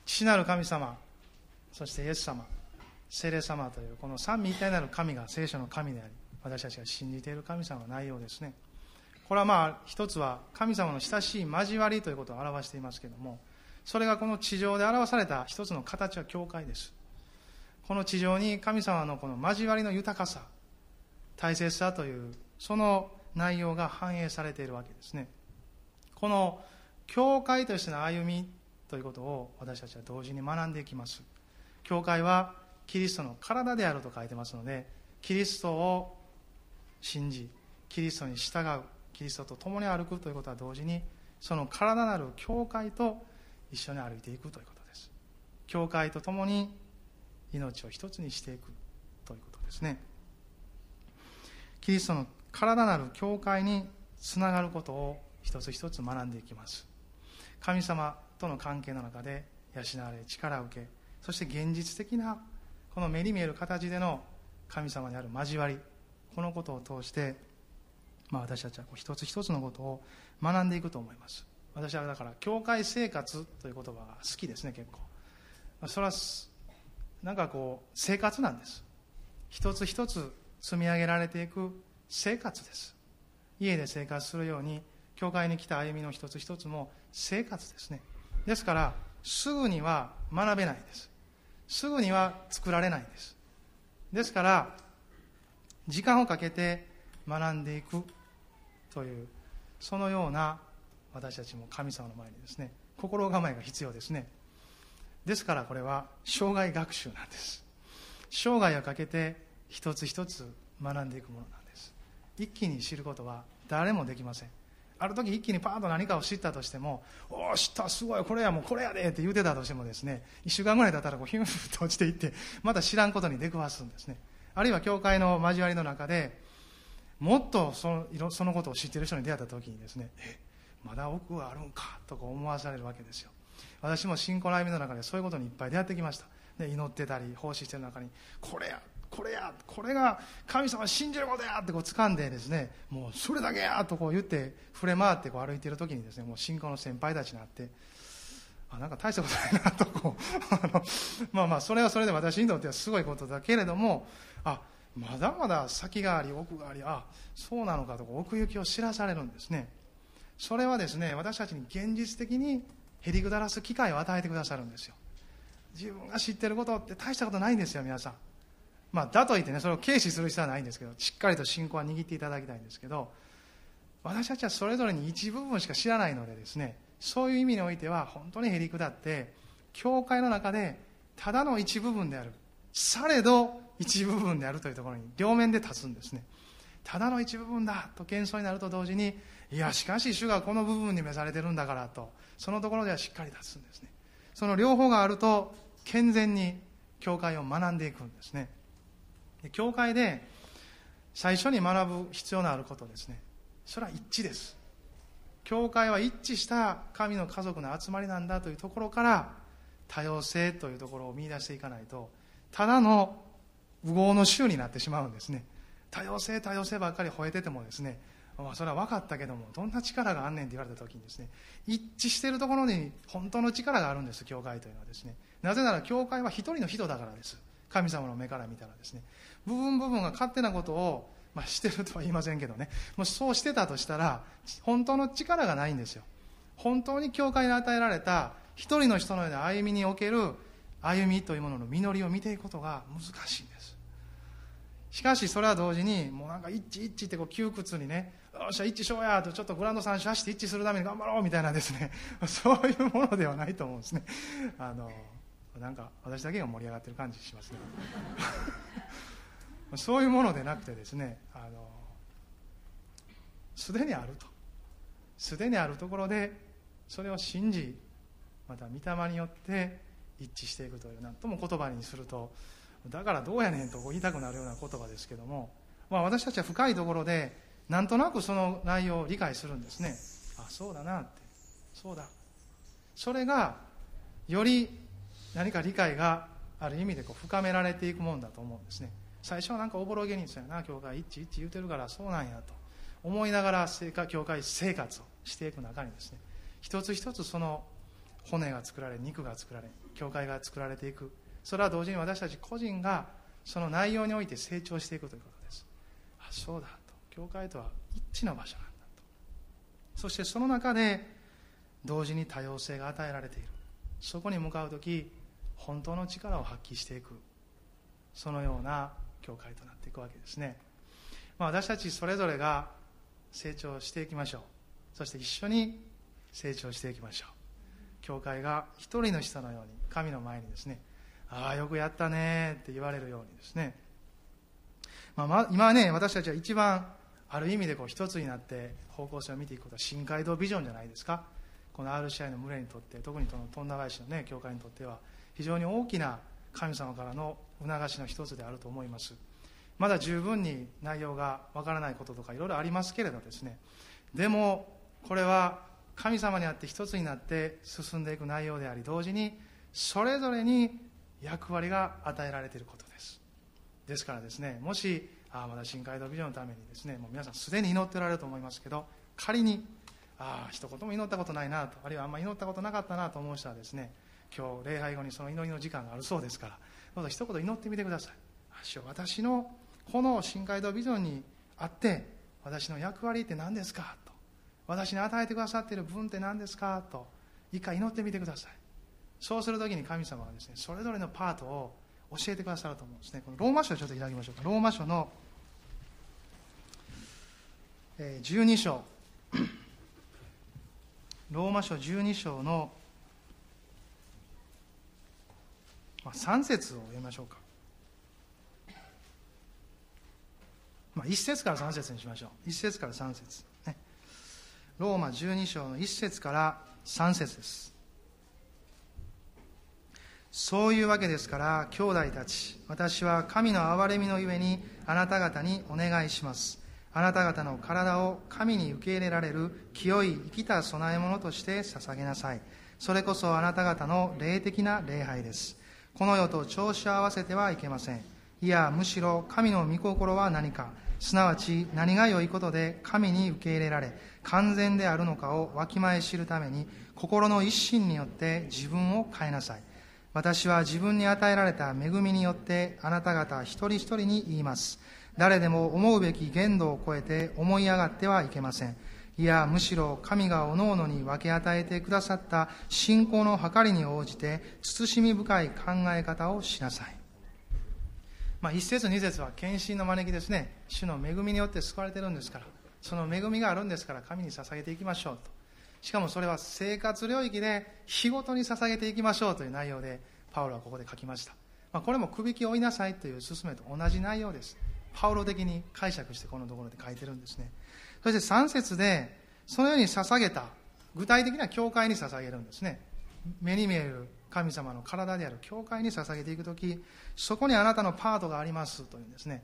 父なる神様そしてイエス様聖霊様というこの三位一体なる神が聖書の神であり私たちが信じている神様の内容ですね。これはまあ一つは神様の親しい交わりということを表していますけれどもそれがこの地上で表された一つの形は教会です。この地上に神様のこの交わりの豊かさ大切さというその内容が反映されているわけですね。この教会としての歩みということを私たちは同時に学んでいきます。教会はキリストの体であると書いてますのでキリストを信じキリストに従うキリストと共に歩くということは同時にその体なる教会と一緒に歩いていくということです。教会と共に命を一つにしていくということですね。キリストの体なる教会につながることを一つ一つ学んでいきます。神様との関係の中で養われ力を受けそして現実的なこの目に見える形での神様にある交わりこのことを通して、まあ、私たちはこう一つ一つのことを学んでいくと思います。私はだから教会生活という言葉が好きですね結構。それはなんかこう生活なんです。一つ一つ積み上げられていく生活です。家で生活するように教会に来た歩みの一つ一つも生活ですね。ですからすぐには学べないです。すぐには作られないです。ですから時間をかけて学んでいくというそのような私たちも神様の前にですね心構えが必要ですね。ですからこれは生涯学習なんです。生涯をかけて一つ一つ学んでいくものなんです。一気に知ることは誰もできません。ある時一気にパーンと何かを知ったとしても「おお知ったすごいこれやもうこれやで」って言うてたとしてもですね1週間ぐらい経ったらこうヒュンフと落ちていってまた知らんことに出くわすんですね。あるいは教会の交わりの中でもっとそのそのことを知っている人に出会った時にですねえまだ奥があるんかとか思わされるわけですよ。私も信仰の歩みの中でそういうことにいっぱい出会ってきました。で祈ってたり奉仕してる中にこれやこれやこれが神様信じることやってこう掴んでですねもうそれだけやとこう言って触れ回ってこう歩いている時にですねもう信仰の先輩たちになってあなんか大したことないなとこう *laughs* あのまあまあそれはそれで私にとってはすごいことだけれどもあまだまだ先があり奥がありあそうなのかとか奥行きを知らされるんですね。それはですね私たちに現実的にへりくだらす機会を与えてくださるんですよ。自分が知ってることって大したことないんですよ皆さん。まあ、だといってねそれを軽視する必要はないんですけどしっかりと信仰は握っていただきたいんですけど私たちはそれぞれに一部分しか知らないのでですねそういう意味においては本当にへりくだって教会の中でただの一部分であるされど一部分であるというところに両面で立つんですね。ただの一部分だと謙遜になると同時にいやしかし主がこの部分に召されてるんだからとそのところではしっかり立つんですね。その両方があると健全に教会を学んでいくんですね。教会で最初に学ぶ必要のあることですね。それは一致です。教会は一致した神の家族の集まりなんだというところから多様性というところを見出していかないとただの右往の衆になってしまうんですね。多様性多様性ばっかり吠えててもですねまあ、それは分かったけどもどんな力があんねんって言われた時にですね一致しているところに本当の力があるんです教会というのはですね。なぜなら教会は一人の人だからです。神様の目から見たらですね。部分部分が勝手なことを、まあ、してるとは言いませんけどね。もしそうしてたとしたら本当の力がないんですよ。本当に教会に与えられた一人の人のような歩みにおける歩みというものの実りを見ていくことが難しいんです。しかしそれは同時にもうなんか一致一致ってこう窮屈にねよっしゃ一致しようやとちょっとグランド3周走って一致するために頑張ろうみたいなですね。*laughs* そういうものではないと思うんですね。あのなんか私だけが盛り上がってる感じしますね。そういうものでなくてですねすでにあると。すでにあるところでそれを信じまた御霊によって一致していくという何とも言葉にするとだからどうやねんと言いたくなるような言葉ですけども、まあ、私たちは深いところでなんとなくその内容を理解するんですね。あそうだなって。そうだ。それがより何か理解がある意味でこう深められていくもんだと思うんですね。最初はなんかおぼろげにそうやな教会一致一致言うてるからそうなんやと。思いながら教会生活をしていく中にですね一つ一つその骨が作られ肉が作られ教会が作られていく。それは同時に私たち個人がその内容において成長していくということです。あそうだと。教会とは一致の場所なんだと。そしてその中で同時に多様性が与えられている。そこに向かう時本当の力を発揮していく。そのような教会となっていくわけですね、まあ、私たちそれぞれが成長していきましょう。そして一緒に成長していきましょう。教会が一人の人のように神の前にですねああよくやったねって言われるようにですね、まあ、ま今ね私たちは一番ある意味でこう一つになって方向性を見ていくことは深海道ビジョンじゃないですか。この RCI の群れにとって特にこの富田林のね教会にとっては非常に大きな神様からの促しの一つであると思います。まだ十分に内容がわからないこととかいろいろありますけれどですね。でもこれは神様にあって一つになって進んでいく内容であり同時にそれぞれに役割が与えられていることです。ですからですねもしあまだ深海道ビジョンのためにですねもう皆さんすでに祈っておられると思いますけど仮にああ一言も祈ったことないなとあるいはあんまり祈ったことなかったなと思う人はですね今日礼拝後にその祈りの時間があるそうですからどうぞ一言祈ってみてください。私のこの深海道ビジョンにあって私の役割って何ですか？と。私に与えてくださっている分って何ですか？と。一回祈ってみてください。そうするときに神様はですねそれぞれのパートを教えてくださると思うんですね。このローマ書をちょっと開きましょうか。ローマ書の12章。ローマ書12章のまあ3節を読みましょうか、まあ、1節から3節にしましょう。1節から3節。ね。ローマ12章の1節から3節です。そういうわけですから兄弟たち私は神の憐れみのゆえにあなた方にお願いします。あなた方の体を神に受け入れられる清い生きた供え物として捧げなさい。それこそあなた方の霊的な礼拝です。この世と調子を合わせてはいけません。いやむしろ神の御心は何か。すなわち何が良いことで神に受け入れられ完全であるのかをわきまえ知るために心の一心によって自分を変えなさい。私は自分に与えられた恵みによってあなた方一人一人に言います。誰でも思うべき限度を超えて思い上がってはいけません。いやむしろ神がおのおのに分け与えてくださった信仰の計りに応じて慎み深い考え方をしなさい、まあ、一節二節は献身の招きですね。主の恵みによって救われてるんですから。その恵みがあるんですから神に捧げていきましょうと。しかもそれは生活領域で日ごとに捧げていきましょうという内容でパウロはここで書きました、まあ、これもくびきを追いなさいという勧めと同じ内容です。パウロ的に解釈してこのところで書いてるんですね。そして3節でそのように捧げた。具体的な教会に捧げるんですね。目に見える神様の体である教会に捧げていく時そこにあなたのパートがありますというんですね。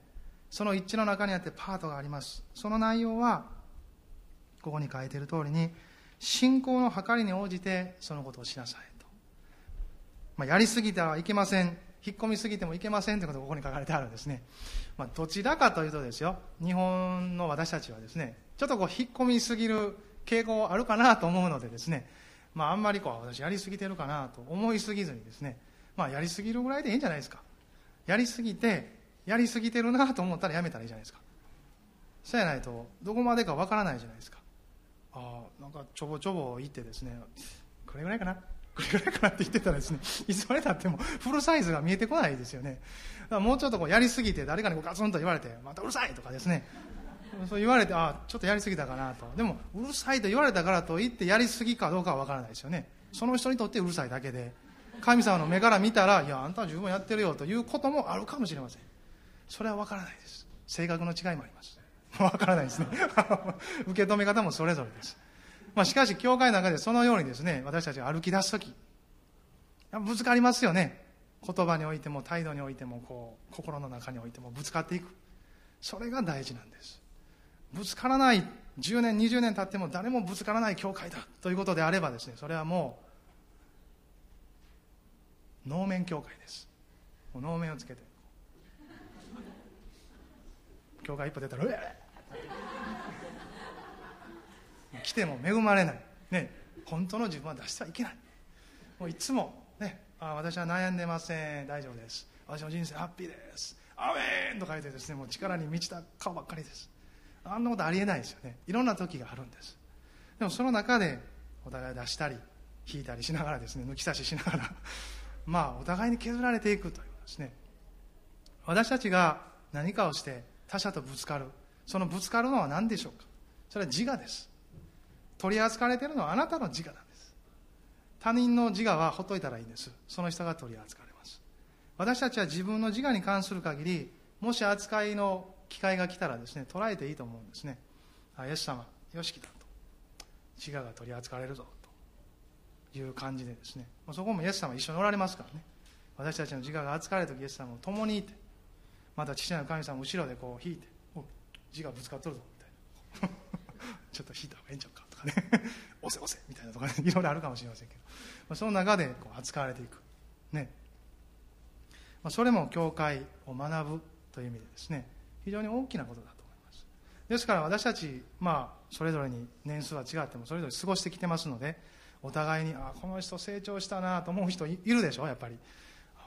その一致の中にあってパートがあります。その内容はここに書いている通りに信仰の計りに応じてそのことをしなさいと、まあ、やりすぎてはいけません。引っ込みすぎてもいけませんということがここに書かれてあるんですね、まあ、どちらかというとですよ。日本の私たちはですねちょっとこう引っ込みすぎる傾向あるかなと思うのでですね、まあ、あんまりこう私やりすぎてるかなと思いすぎずにですね、まあ、やりすぎるぐらいでいいんじゃないですか。やりすぎてやりすぎてるなと思ったらやめたらいいじゃないですか。そうやないとどこまでかわからないじゃないですか。ああなんかちょぼちょぼ行ってですねこれぐらいかな。これぐらいかなって言ってたらですね *laughs* いつまでたってもフルサイズが見えてこないですよね。もうちょっとこうやりすぎて誰かにこうガツンと言われてまたうるさいとかですね。そう言われてあちょっとやりすぎたかなと。でもうるさいと言われたからといってやりすぎかどうかは分からないですよね。その人にとってうるさいだけで。神様の目から見たらいやあんたは十分やってるよということもあるかもしれません。それは分からないです。性格の違いもあります。分からないですね。*laughs* 受け止め方もそれぞれです。まあ、しかし、教会の中でそのようにですね、私たちが歩き出すとき、ぶつかりますよね。言葉においても、態度においても、こう、心の中においてもぶつかっていく。それが大事なんです。ぶつからない、10年、20年経っても誰もぶつからない教会だということであればですね、それはもう、能面教会です。能面をつけて。教会一歩出たら、うえ来ても恵まれない、ね、本当の自分は出してはいけない。もういつも、ね、あ私は悩んでません。大丈夫です。私の人生ハッピーです。アメンと書いてですねもう力に満ちた顔ばっかりです。あんなことありえないですよね。いろんな時があるんです。でもその中でお互い出したり引いたりしながらですね抜き差ししながら *laughs* まあお互いに削られていくというですね。私たちが何かをして他者とぶつかる。そのぶつかるのは何でしょうか。それは自我です。取り扱われているのはあなたの自我なんです。他人の自我はほっといたらいいんです。その人が取り扱われます。私たちは自分の自我に関する限りもし扱いの機会が来たらですね捉えていいと思うんですね。あイエス様よし来たと。自我が取り扱われるぞと。いう感じでですね。そこもイエス様一緒におられますからね。私たちの自我が扱われる時イエス様も共にいてまた父なる神様後ろでこう引いて自我ぶつかっとるぞみたいな。ちょっと引いた方がいいんちゃうかとかね。*laughs* 押せ押せ。みたいなとか、ね、*laughs* いろいろあるかもしれませんけど、まあ、その中でこう扱われていく、ね。まあ、それも教会を学ぶという意味でですね。非常に大きなことだと思います。ですから私たち、まあ、それぞれに年数は違ってもそれぞれ過ごしてきてますのでお互いにあこの人成長したなと思う人いるでしょ？やっぱり。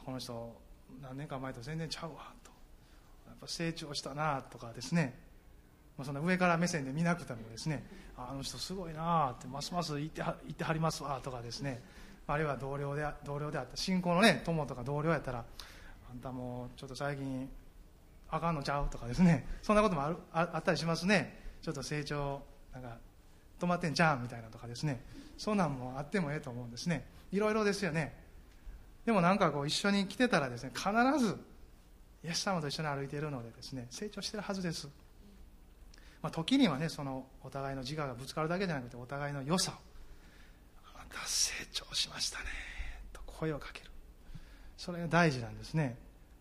この人何年か前と全然ちゃうわと。やっぱ成長したなとかですね。まあ、そん上から目線で見なくてもですねあの人すごいなってますます言っては言ってはりますわとかですね。あるいは同僚で同僚であった信仰のね友とか同僚やったらあんたもちょっと最近あかんのちゃうとかですね。そんなこともあるああったりしますね。ちょっと成長なんか止まってんじゃんみたいなとかですね。そんなんもあってもええと思うんですね。いろいろですよね。でもなんかこう一緒に来てたらですね必ずイエス様と一緒に歩いているのでですね成長してるはずです。まあ、時にはねそのお互いの自我がぶつかるだけじゃなくてお互いの良さ。を「あなた成長しましたね」と声をかける。それが大事なんですね、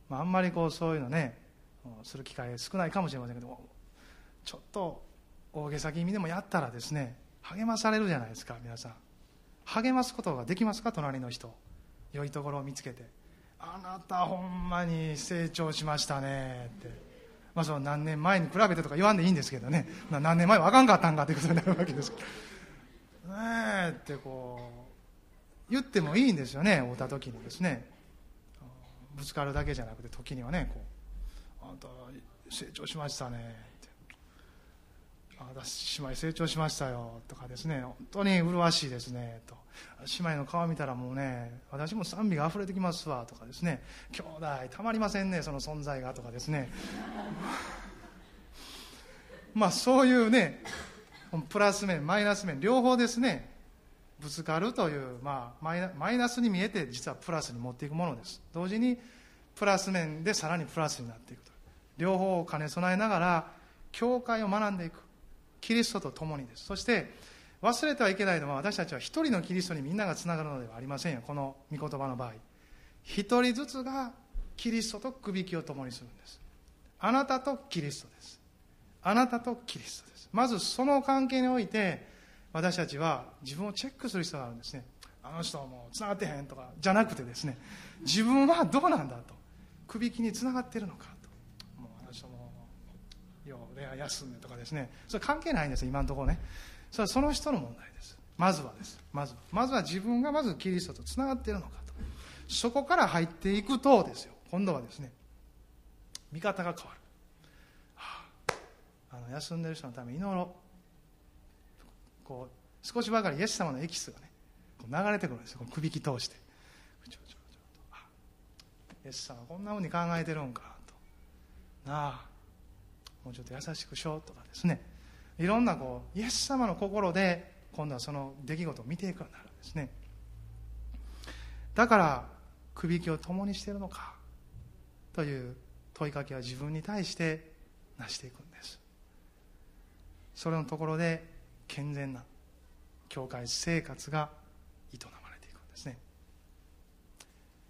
まあ、あんまりこうそういうのねする機会少ないかもしれませんけどちょっと大げさ気味でもやったらですね励まされるじゃないですか皆さん。励ますことができますか隣の人。良いところを見つけて。あなたほんまに成長しましたねって、まあ、その何年前に比べてとか言わんでいいんですけどね。何年前はあかんかったんかということになるわけですねえってこう言ってもいいんですよね。会った時にですね。ぶつかるだけじゃなくて時にはねこうあんた成長しましたね私姉妹成長しましたよとかですね本当に麗しいですねと。姉妹の顔見たらもうね私も賛美が溢れてきますわとかですね。兄弟たまりませんねその存在がとかですね。*laughs* まあそういうねプラス面マイナス面両方ですねぶつかるという、まあ、マイナスに見えて実はプラスに持っていくものです。同時にプラス面でさらにプラスになっていくと両方を兼ね備えながら教会を学んでいく。キリストと共にです。そして忘れてはいけないのは私たちは一人のキリストにみんながつながるのではありませんよ。この御言葉の場合。一人ずつがキリストとくびきを共にするんです。あなたとキリストです。あなたとキリストです。まずその関係において私たちは自分をチェックする必要があるんですね。あの人はもうつながってへんとかじゃなくてですね自分はどうなんだと。くびきにつながっているのかと。もうあの人もよ恋愛休んでとかですね。それ関係ないんです今のところね。それはその人の問題です。まずはです。まずまずは自分がまずキリストとつながっているのかと。そこから入っていくとですよ。今度はですね見方が変わる、はあ、あの休んでる人のために祈ろう。こう少しばかりイエス様のエキスがねこう流れてくるんですよ。くびき通して。イエス様こんなふうに考えてるんかと。なあもうちょっと優しくしようとかですね。いろんなこうイエス様の心で今度はその出来事を見ていくようになるんですね。だからくびきを共にしているのかという問いかけは自分に対してなしていくんです。それのところで健全な教会生活が営まれていくんですね。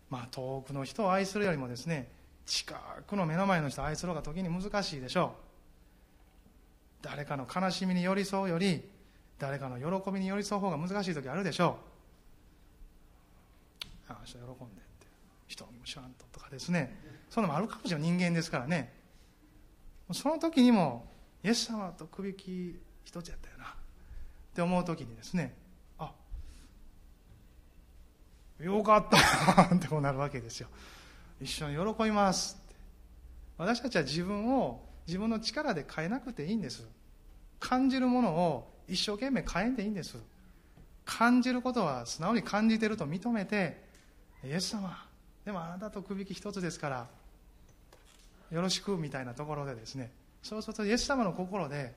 まあ遠くの人を愛するよりもですね近くの目の前の人を愛する方が時に難しいでしょう。誰かの悲しみに寄り添うより誰かの喜びに寄り添う方が難しい時あるでしょう。ああ人喜んでって人も知らんととかですね。そんなのもあるかもしれない。人間ですからね。その時にもイエス様とくびき一つやったよな。って思う時にですねあよかった。ってこうなるわけですよ。一緒に喜びますって。私たちは自分を自分の力で変えなくていいんです。感じるものを一生懸命変えんでいいんです。感じることは素直に感じてると認めてイエス様でもあなたとくびき一つですからよろしくみたいなところでですねそうするとイエス様の心で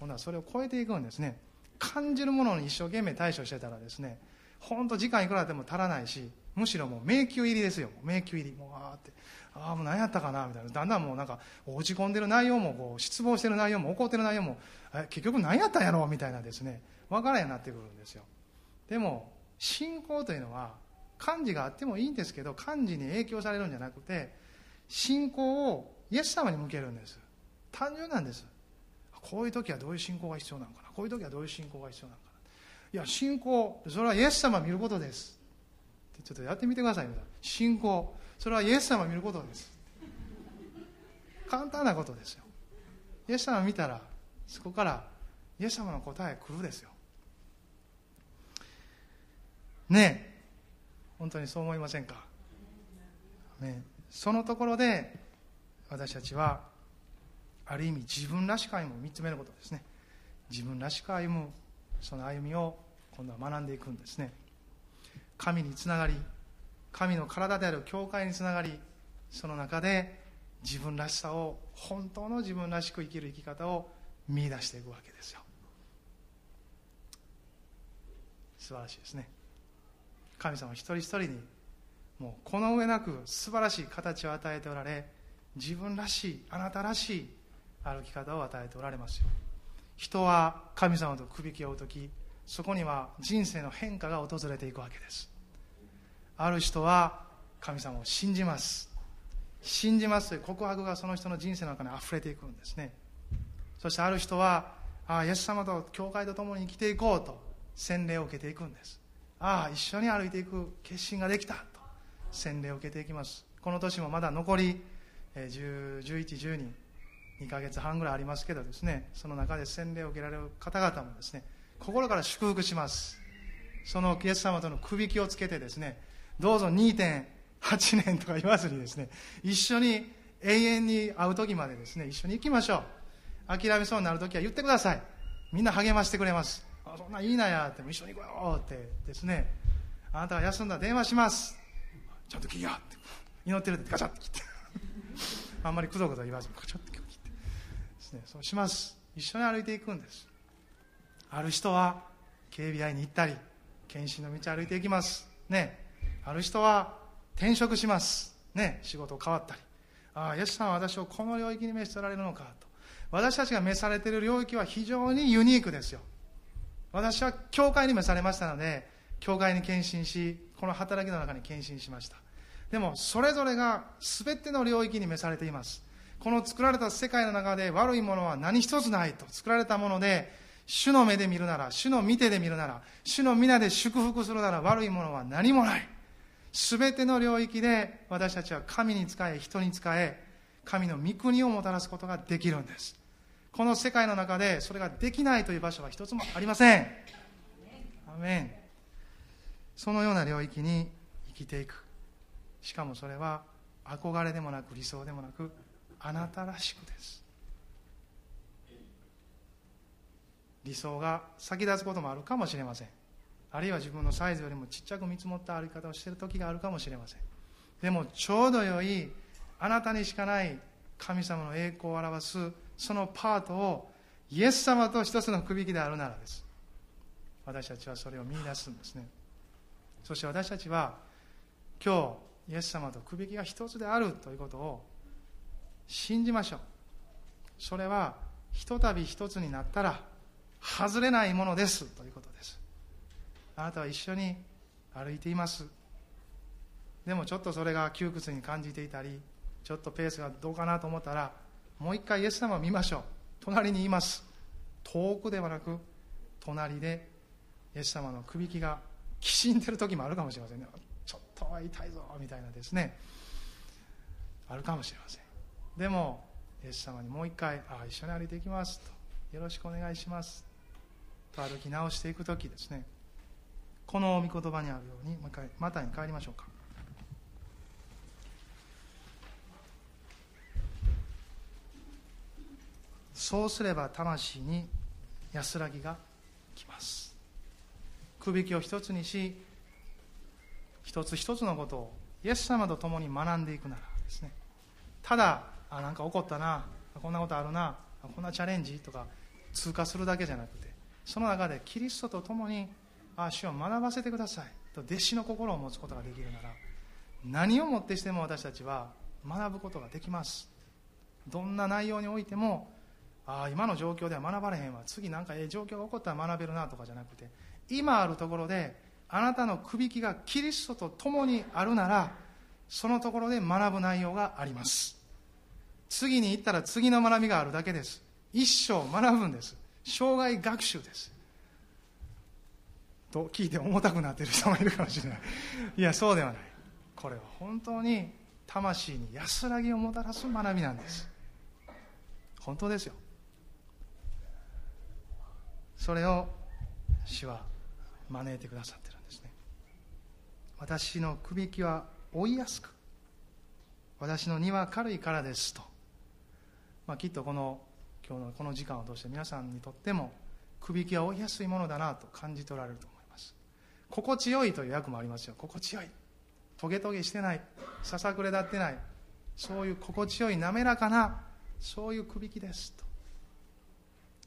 今度はそれを超えていくんですね。感じるものに一生懸命対処してたらですね本当時間いくらでも足らないしむしろもう迷宮入りですよ。迷宮入り。もうあーって。ああもう何やったかなみたいな。だんだんもうなんか落ち込んでる内容もこう失望してる内容も怒ってる内容も結局何やったんやろうみたいなですね。分からんようになってくるんですよ。でも信仰というのは漢字があってもいいんですけど漢字に影響されるんじゃなくて信仰をイエス様に向けるんです。単純なんです。こういう時はどういう信仰が必要なのかな。こういう時はどういう信仰が必要なのかな。いや信仰それはイエス様を見ることです。ちょっとやってみてください信仰。それはイエス様を見ることです。簡単なことですよ。イエス様を見たらそこからイエス様の答え来るですよ。ねえ。本当にそう思いませんか、ね、そのところで私たちはある意味自分らしく歩む見つめることですね。自分らしく歩むその歩みを今度は学んでいくんですね。神につながり神の体である教会につながりその中で自分らしさを本当の自分らしく生きる生き方を見出していくわけですよ。素晴らしいですね。神様一人一人にもうこの上なく素晴らしい形を与えておられ自分らしいあなたらしい歩き方を与えておられますよ。人は神様とくびきを追う時そこには人生の変化が訪れていくわけです。ある人は神様を信じます。信じますという告白がその人の人生の中に溢れていくんですね。そしてある人はああイエス様と教会と共に生きていこうと洗礼を受けていくんです。ああ一緒に歩いていく決心ができたと洗礼を受けていきます。この年もまだ残り1112 2ヶ月半ぐらいありますけどですねその中で洗礼を受けられる方々もですね心から祝福します。そのイエス様とのくびきをつけてですねどうぞ2.8年とか言わずにですね一緒に永遠に会う時までですね一緒に行きましょう。諦めそうになる時は言ってください。みんな励ましてくれます。あそんないいなやって一緒に行こうよってですね。あなたが休んだら電話します。ちゃんと聞きやって。祈ってるってガチャって切って。*laughs* あんまりくどくど言わずにガチャって切ってですね。そうします。一緒に歩いていくんです。ある人は警備隊に行ったり検診の道歩いていきます。ね。ある人は転職します。ね仕事変わったり。ああイエスさんは私をこの領域に召し取られるのかと。私たちが召されている領域は非常にユニークですよ。私は教会に召されましたので教会に献身しこの働きの中に献身しました。でもそれぞれが全ての領域に召されています。この作られた世界の中で悪いものは何一つないと。作られたもので主の目で見るなら主の見てで見るなら主の皆で祝福するなら悪いものは何もない。全ての領域で私たちは神に仕え人に仕え神の御国をもたらすことができるんです。この世界の中でそれができないという場所は一つもありません。アメン。そのような領域に生きていく。しかもそれは憧れでもなく理想でもなくあなたらしくです。理想が先立つこともあるかもしれません。あるいは自分のサイズよりもちっちゃく見積もった歩き方をしている時があるかもしれません。でもちょうど良いあなたにしかない神様の栄光を表すそのパートをイエス様と一つのくびきであるならです。私たちはそれを見出すんですね。そして私たちは今日イエス様とくびきが一つであるということを信じましょう。それはひとたび一つになったら外れないものですということです。あなたは一緒に歩いています。でもちょっとそれが窮屈に感じていたりちょっとペースがどうかなと思ったらもう一回イエス様を見ましょう。隣にいます。遠くではなく隣でイエス様のくびきがきしんでる時もあるかもしれませんね。ちょっとは痛いぞみたいなですね。あるかもしれません。でもイエス様にもう一回あ一緒に歩いていきますとよろしくお願いします。と歩き直していく時ですね。この御言葉にあるようにもう一回またに帰りましょうか。そうすれば魂に安らぎがきます。くびきを一つにし一つ一つのことをイエス様と共に学んでいくならですね。ただあなんか起こったなこんなことあるなこんなチャレンジとか通過するだけじゃなくてその中でキリストと共にあ主を学ばせてくださいと弟子の心を持つことができるなら何をもってしても私たちは学ぶことができます。どんな内容においてもああ今の状況では学ばれへんわ次なんかええ状況が起こったら学べるなとかじゃなくて今あるところであなたのくびきがキリストと共にあるならそのところで学ぶ内容があります。次に行ったら次の学びがあるだけです。一生学ぶんです。生涯学習です。と聞いて重たくなっている人もいるかもしれない。いやそうではない。これは本当に魂に安らぎをもたらす学びなんです。本当ですよ。それを主は招いてくださってるんですね。私のくびきは追いやすく私の荷は軽いからですと、まあ、きっとこの今日のこの時間を通して皆さんにとってもくびきは追いやすいものだなと感じ取られると思います心地よいという訳もありますよ。心地よい。トゲトゲしてない。ささくれ立ってない。そういう心地よい滑らかなそういうくびきです。と。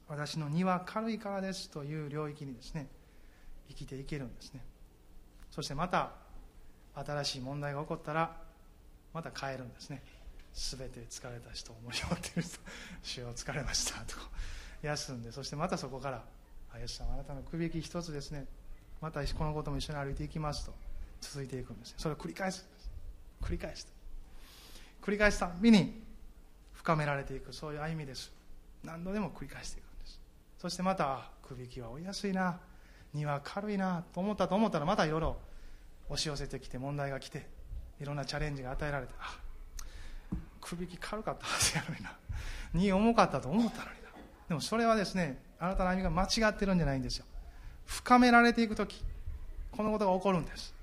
私の荷は軽いからです。という領域にですね生きていけるんですね。そしてまた新しい問題が起こったらまた変えるんですね。すべて疲れた人重荷を持っている人。*laughs* 主よ疲れました。と。休んでそしてまたそこから「イエス様あなたの首引き一つですね。またこのことも一緒に歩いていきます」と続いていくんですそれを繰り返す。繰り返して繰り返すたびに深められていく。そういう歩みです。何度でも繰り返していくんです。そしてまた首引きは追いやすいな。荷は軽いな。と思ったと思ったらまたいろいろ押し寄せてきて問題が来ていろんなチャレンジが与えられてあ首引き軽かったはずやのにな。荷重かったと思ったのにな。でもそれはですねあなたの歩みが間違ってるんじゃないんですよ。深められていく時このことが起こるんです。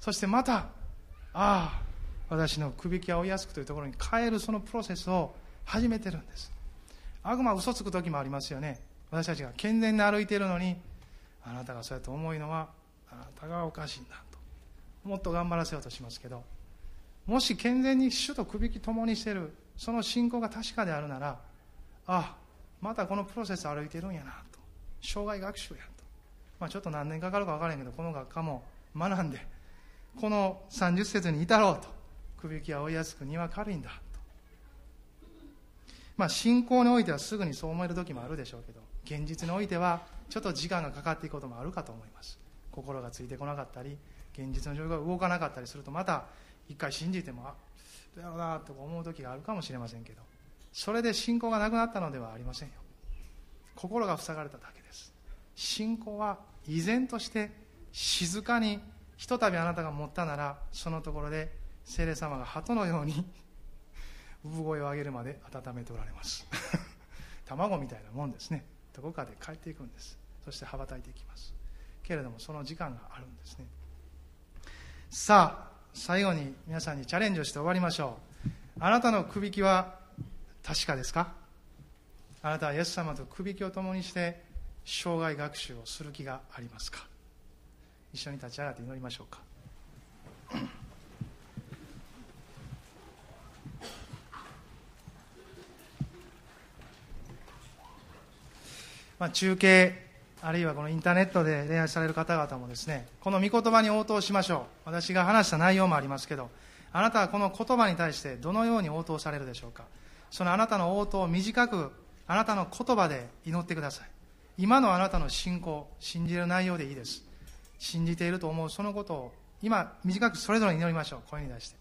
そしてまたああ私の首引きは追いやすくというところに変えるそのプロセスを始めてるんです。悪魔は嘘つく時もありますよね。私たちが健全に歩いているのにあなたがそうやって思いのはあなたがおかしいんだと。もっと頑張らせようとしますけどもし健全に主と首引き共にしているその信仰が確かであるならああまたこのプロセス歩いてるんやなと。障害学習や、まあ、ちょっと何年かかるか分からへんけどこの学科も学んでこの30節に至ろうと首引きは追いやすく荷は軽いんだと。まあ信仰においてはすぐにそう思える時もあるでしょうけど現実においてはちょっと時間がかかっていくこともあるかと思います。心がついてこなかったり現実の状況が動かなかったりするとまた一回信じてもあどうやろうなと思う時があるかもしれませんけどそれで信仰がなくなったのではありませんよ。心が塞がれただけで信仰は依然として静かにひとたびあなたが持ったならそのところで聖霊様が鳩のように *laughs* 産声を上げるまで温めておられます。*laughs* 卵みたいなもんですね。どこかで帰っていくんです。そして羽ばたいていきます。けれどもその時間があるんですね。さあ最後に皆さんにチャレンジをして終わりましょう。あなたのくびきは確かですか？あなたはイエス様とくびきを共にして生涯学習をする気がありますか？一緒に立ち上がって祈りましょうか。まあ、中継あるいはこのインターネットで恋愛される方々もですねこの御言葉に応答しましょう。私が話した内容もありますけどあなたはこの言葉に対してどのように応答されるでしょうか？そのあなたの応答を短くあなたの言葉で祈ってください。今のあなたの信仰信じる内容でいいです。信じていると思うそのことを今短くそれぞれ祈りましょう。声に出して。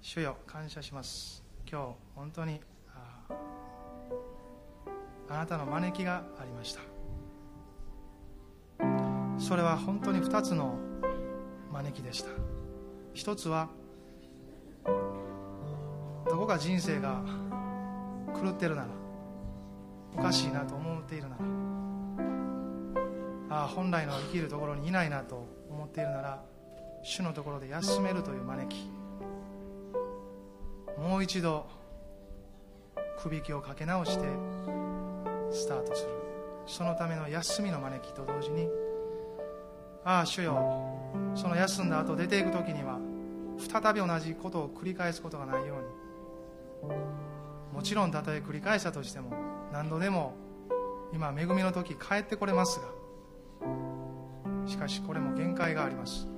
主よ感謝します。今日本当にあなたの招きがありました。それは本当に2つの招きでした。一つはどこか人生が狂ってるならおかしいなと思っているならあ本来の生きるところにいないなと思っているなら主のところで休めるという招き。もう一度くびきをかけ直してスタートする。そのための休みの招きと同時にああ主よその休んだ後出ていく時には再び同じことを繰り返すことがないように。もちろんたとえ繰り返したとしても何度でも今恵みの時帰ってこれますがしかしこれも限界があります。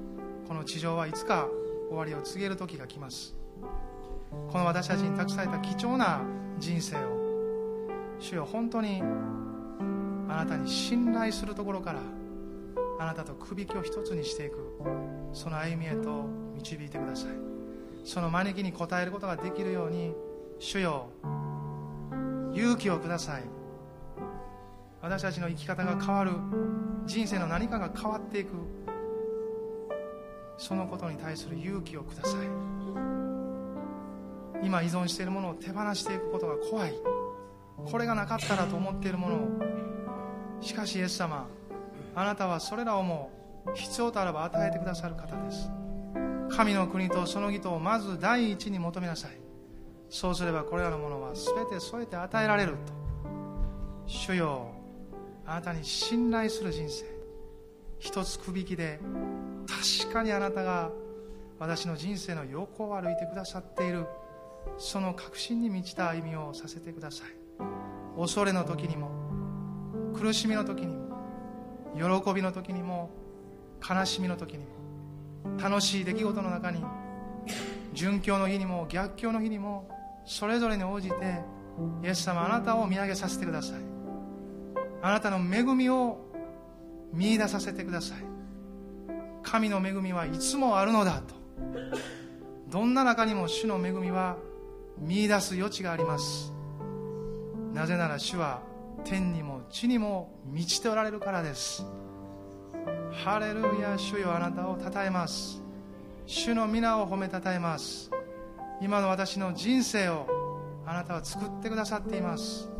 この地上はいつか終わりを告げる時が来ます。この私たちに託された貴重な人生を主よ本当にあなたに信頼するところからあなたとくびきを一つにしていく。その歩みへと導いてください。その招きに応えることができるように主よ勇気をください。私たちの生き方が変わる。人生の何かが変わっていく。そのことに対する勇気をください。今依存しているものを手放していくことが怖い。これがなかったらと思っているものを。しかしイエス様あなたはそれらをも必要とあれば与えてくださる方です。神の国とその義とをまず第一に求めなさい。そうすればこれらのものは全て添えて与えられると。主よあなたに信頼する人生。一つくびきで確かにあなたが私の人生の横を歩いてくださっている。その確信に満ちた歩みをさせてください。恐れの時にも苦しみの時にも喜びの時にも悲しみの時にも楽しい出来事の中に殉教の日にも逆境の日にもそれぞれに応じてイエス様あなたを見上げさせてください。あなたの恵みを見出させてください。神の恵みはいつもあるのだと。どんな中にも主の恵みは見出す余地があります。なぜなら主は天にも地にも満ちておられるからです。ハレルヤ主よあなたを称えます。主の皆を褒めたたえます。今の私の人生をあなたは作ってくださっています。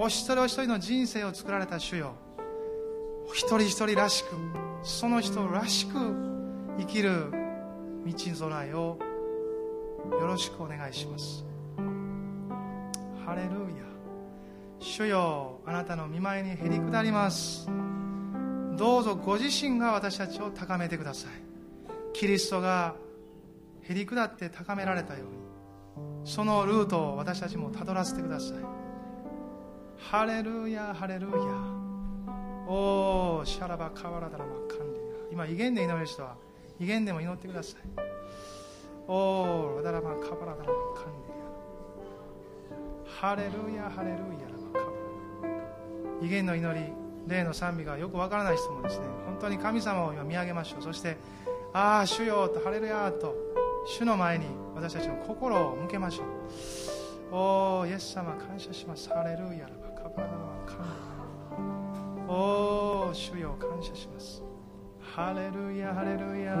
お一人お一人の人生を作られた主よ。一人一人らしくその人らしく生きる道備えをよろしくお願いします。ハレルヤ。主よあなたの見舞いにへり下ります。どうぞご自身が私たちを高めてください。キリストがへり下って高められたようにそのルートを私たちもたどらせてください。ハレルヤハレルヤ。おーシャラバカワラダラマカンディ今威厳で祈る人は威厳でも祈ってください。おーラダラマカバラダラマカンディハレルヤハレルヤラマカバラ威厳の祈り霊の賛美がよくわからない人もですね本当に神様を今見上げましょう。そしてああ主よとハレルヤと主の前に私たちの心を向けましょう。おおイエス様感謝します。ハレルヤラおお主よ感謝します。ハレルヤハレルヤ。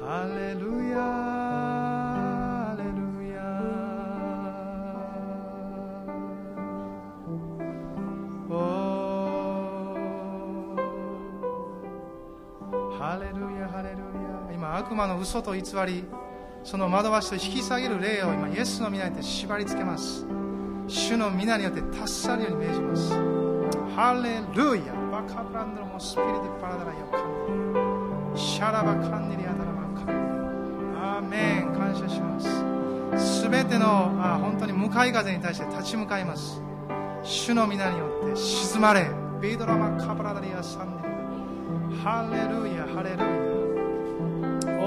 ハレルヤハレルヤ。おハレルヤハレルヤ。今悪魔の嘘と偽り。その惑わしと引き下げる霊を今イエスの皆にて縛り付けます。主の皆によって達さるように命じます。ハレルヤ。バカブランドのスピリティパラダラヤカンシャラバカンデリアダラマカンア。ーメン。感謝します。すべてのあ本当に向かい風に対して立ち向かいます。主の皆によって沈まれ。ビドラマカブラダリアサンデリア。ハレルヤ。ハレルヤ。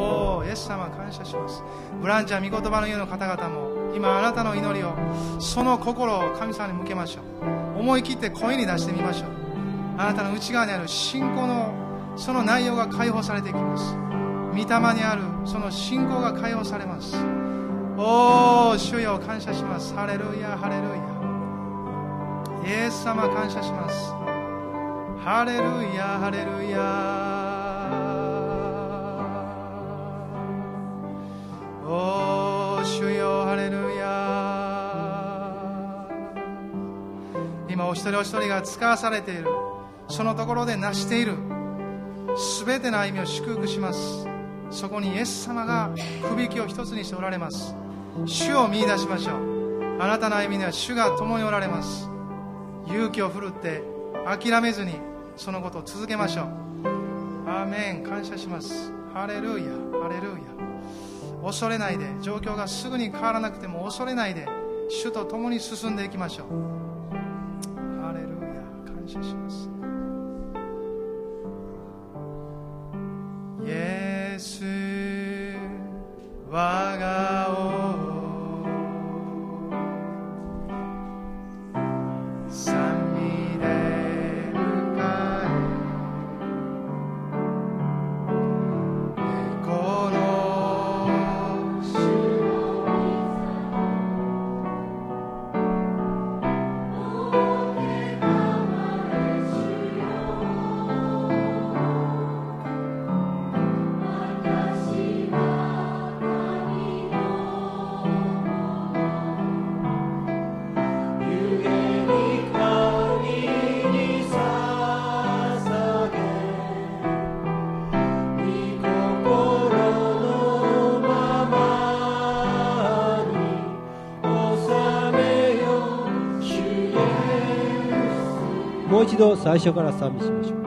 おイエス様感謝します。ブランチャー御言葉の家の方々も今あなたの祈りをその心を神様に向けましょう。思い切って声に出してみましょう。あなたの内側にある信仰のその内容が解放されていきます。御霊にあるその信仰が解放されます。おお主よ感謝します。ハレルヤハレルヤ。イエス様感謝します。ハレルヤハレルヤ。お一人お一人が使わされている。そのところで成している。全ての歩みを祝福します。そこにイエス様がくびきを一つにしておられます。主を見出しましょう。あなたの歩みには主が共におられます。勇気を振るって諦めずにそのことを続けましょう。アーメン。感謝します。ハレルヤ。ハレルヤ。恐れないで。状況がすぐに変わらなくても恐れないで。主と共に進んでいきましょう。ヤ感謝しますイエス我度最初から賛美しましょう。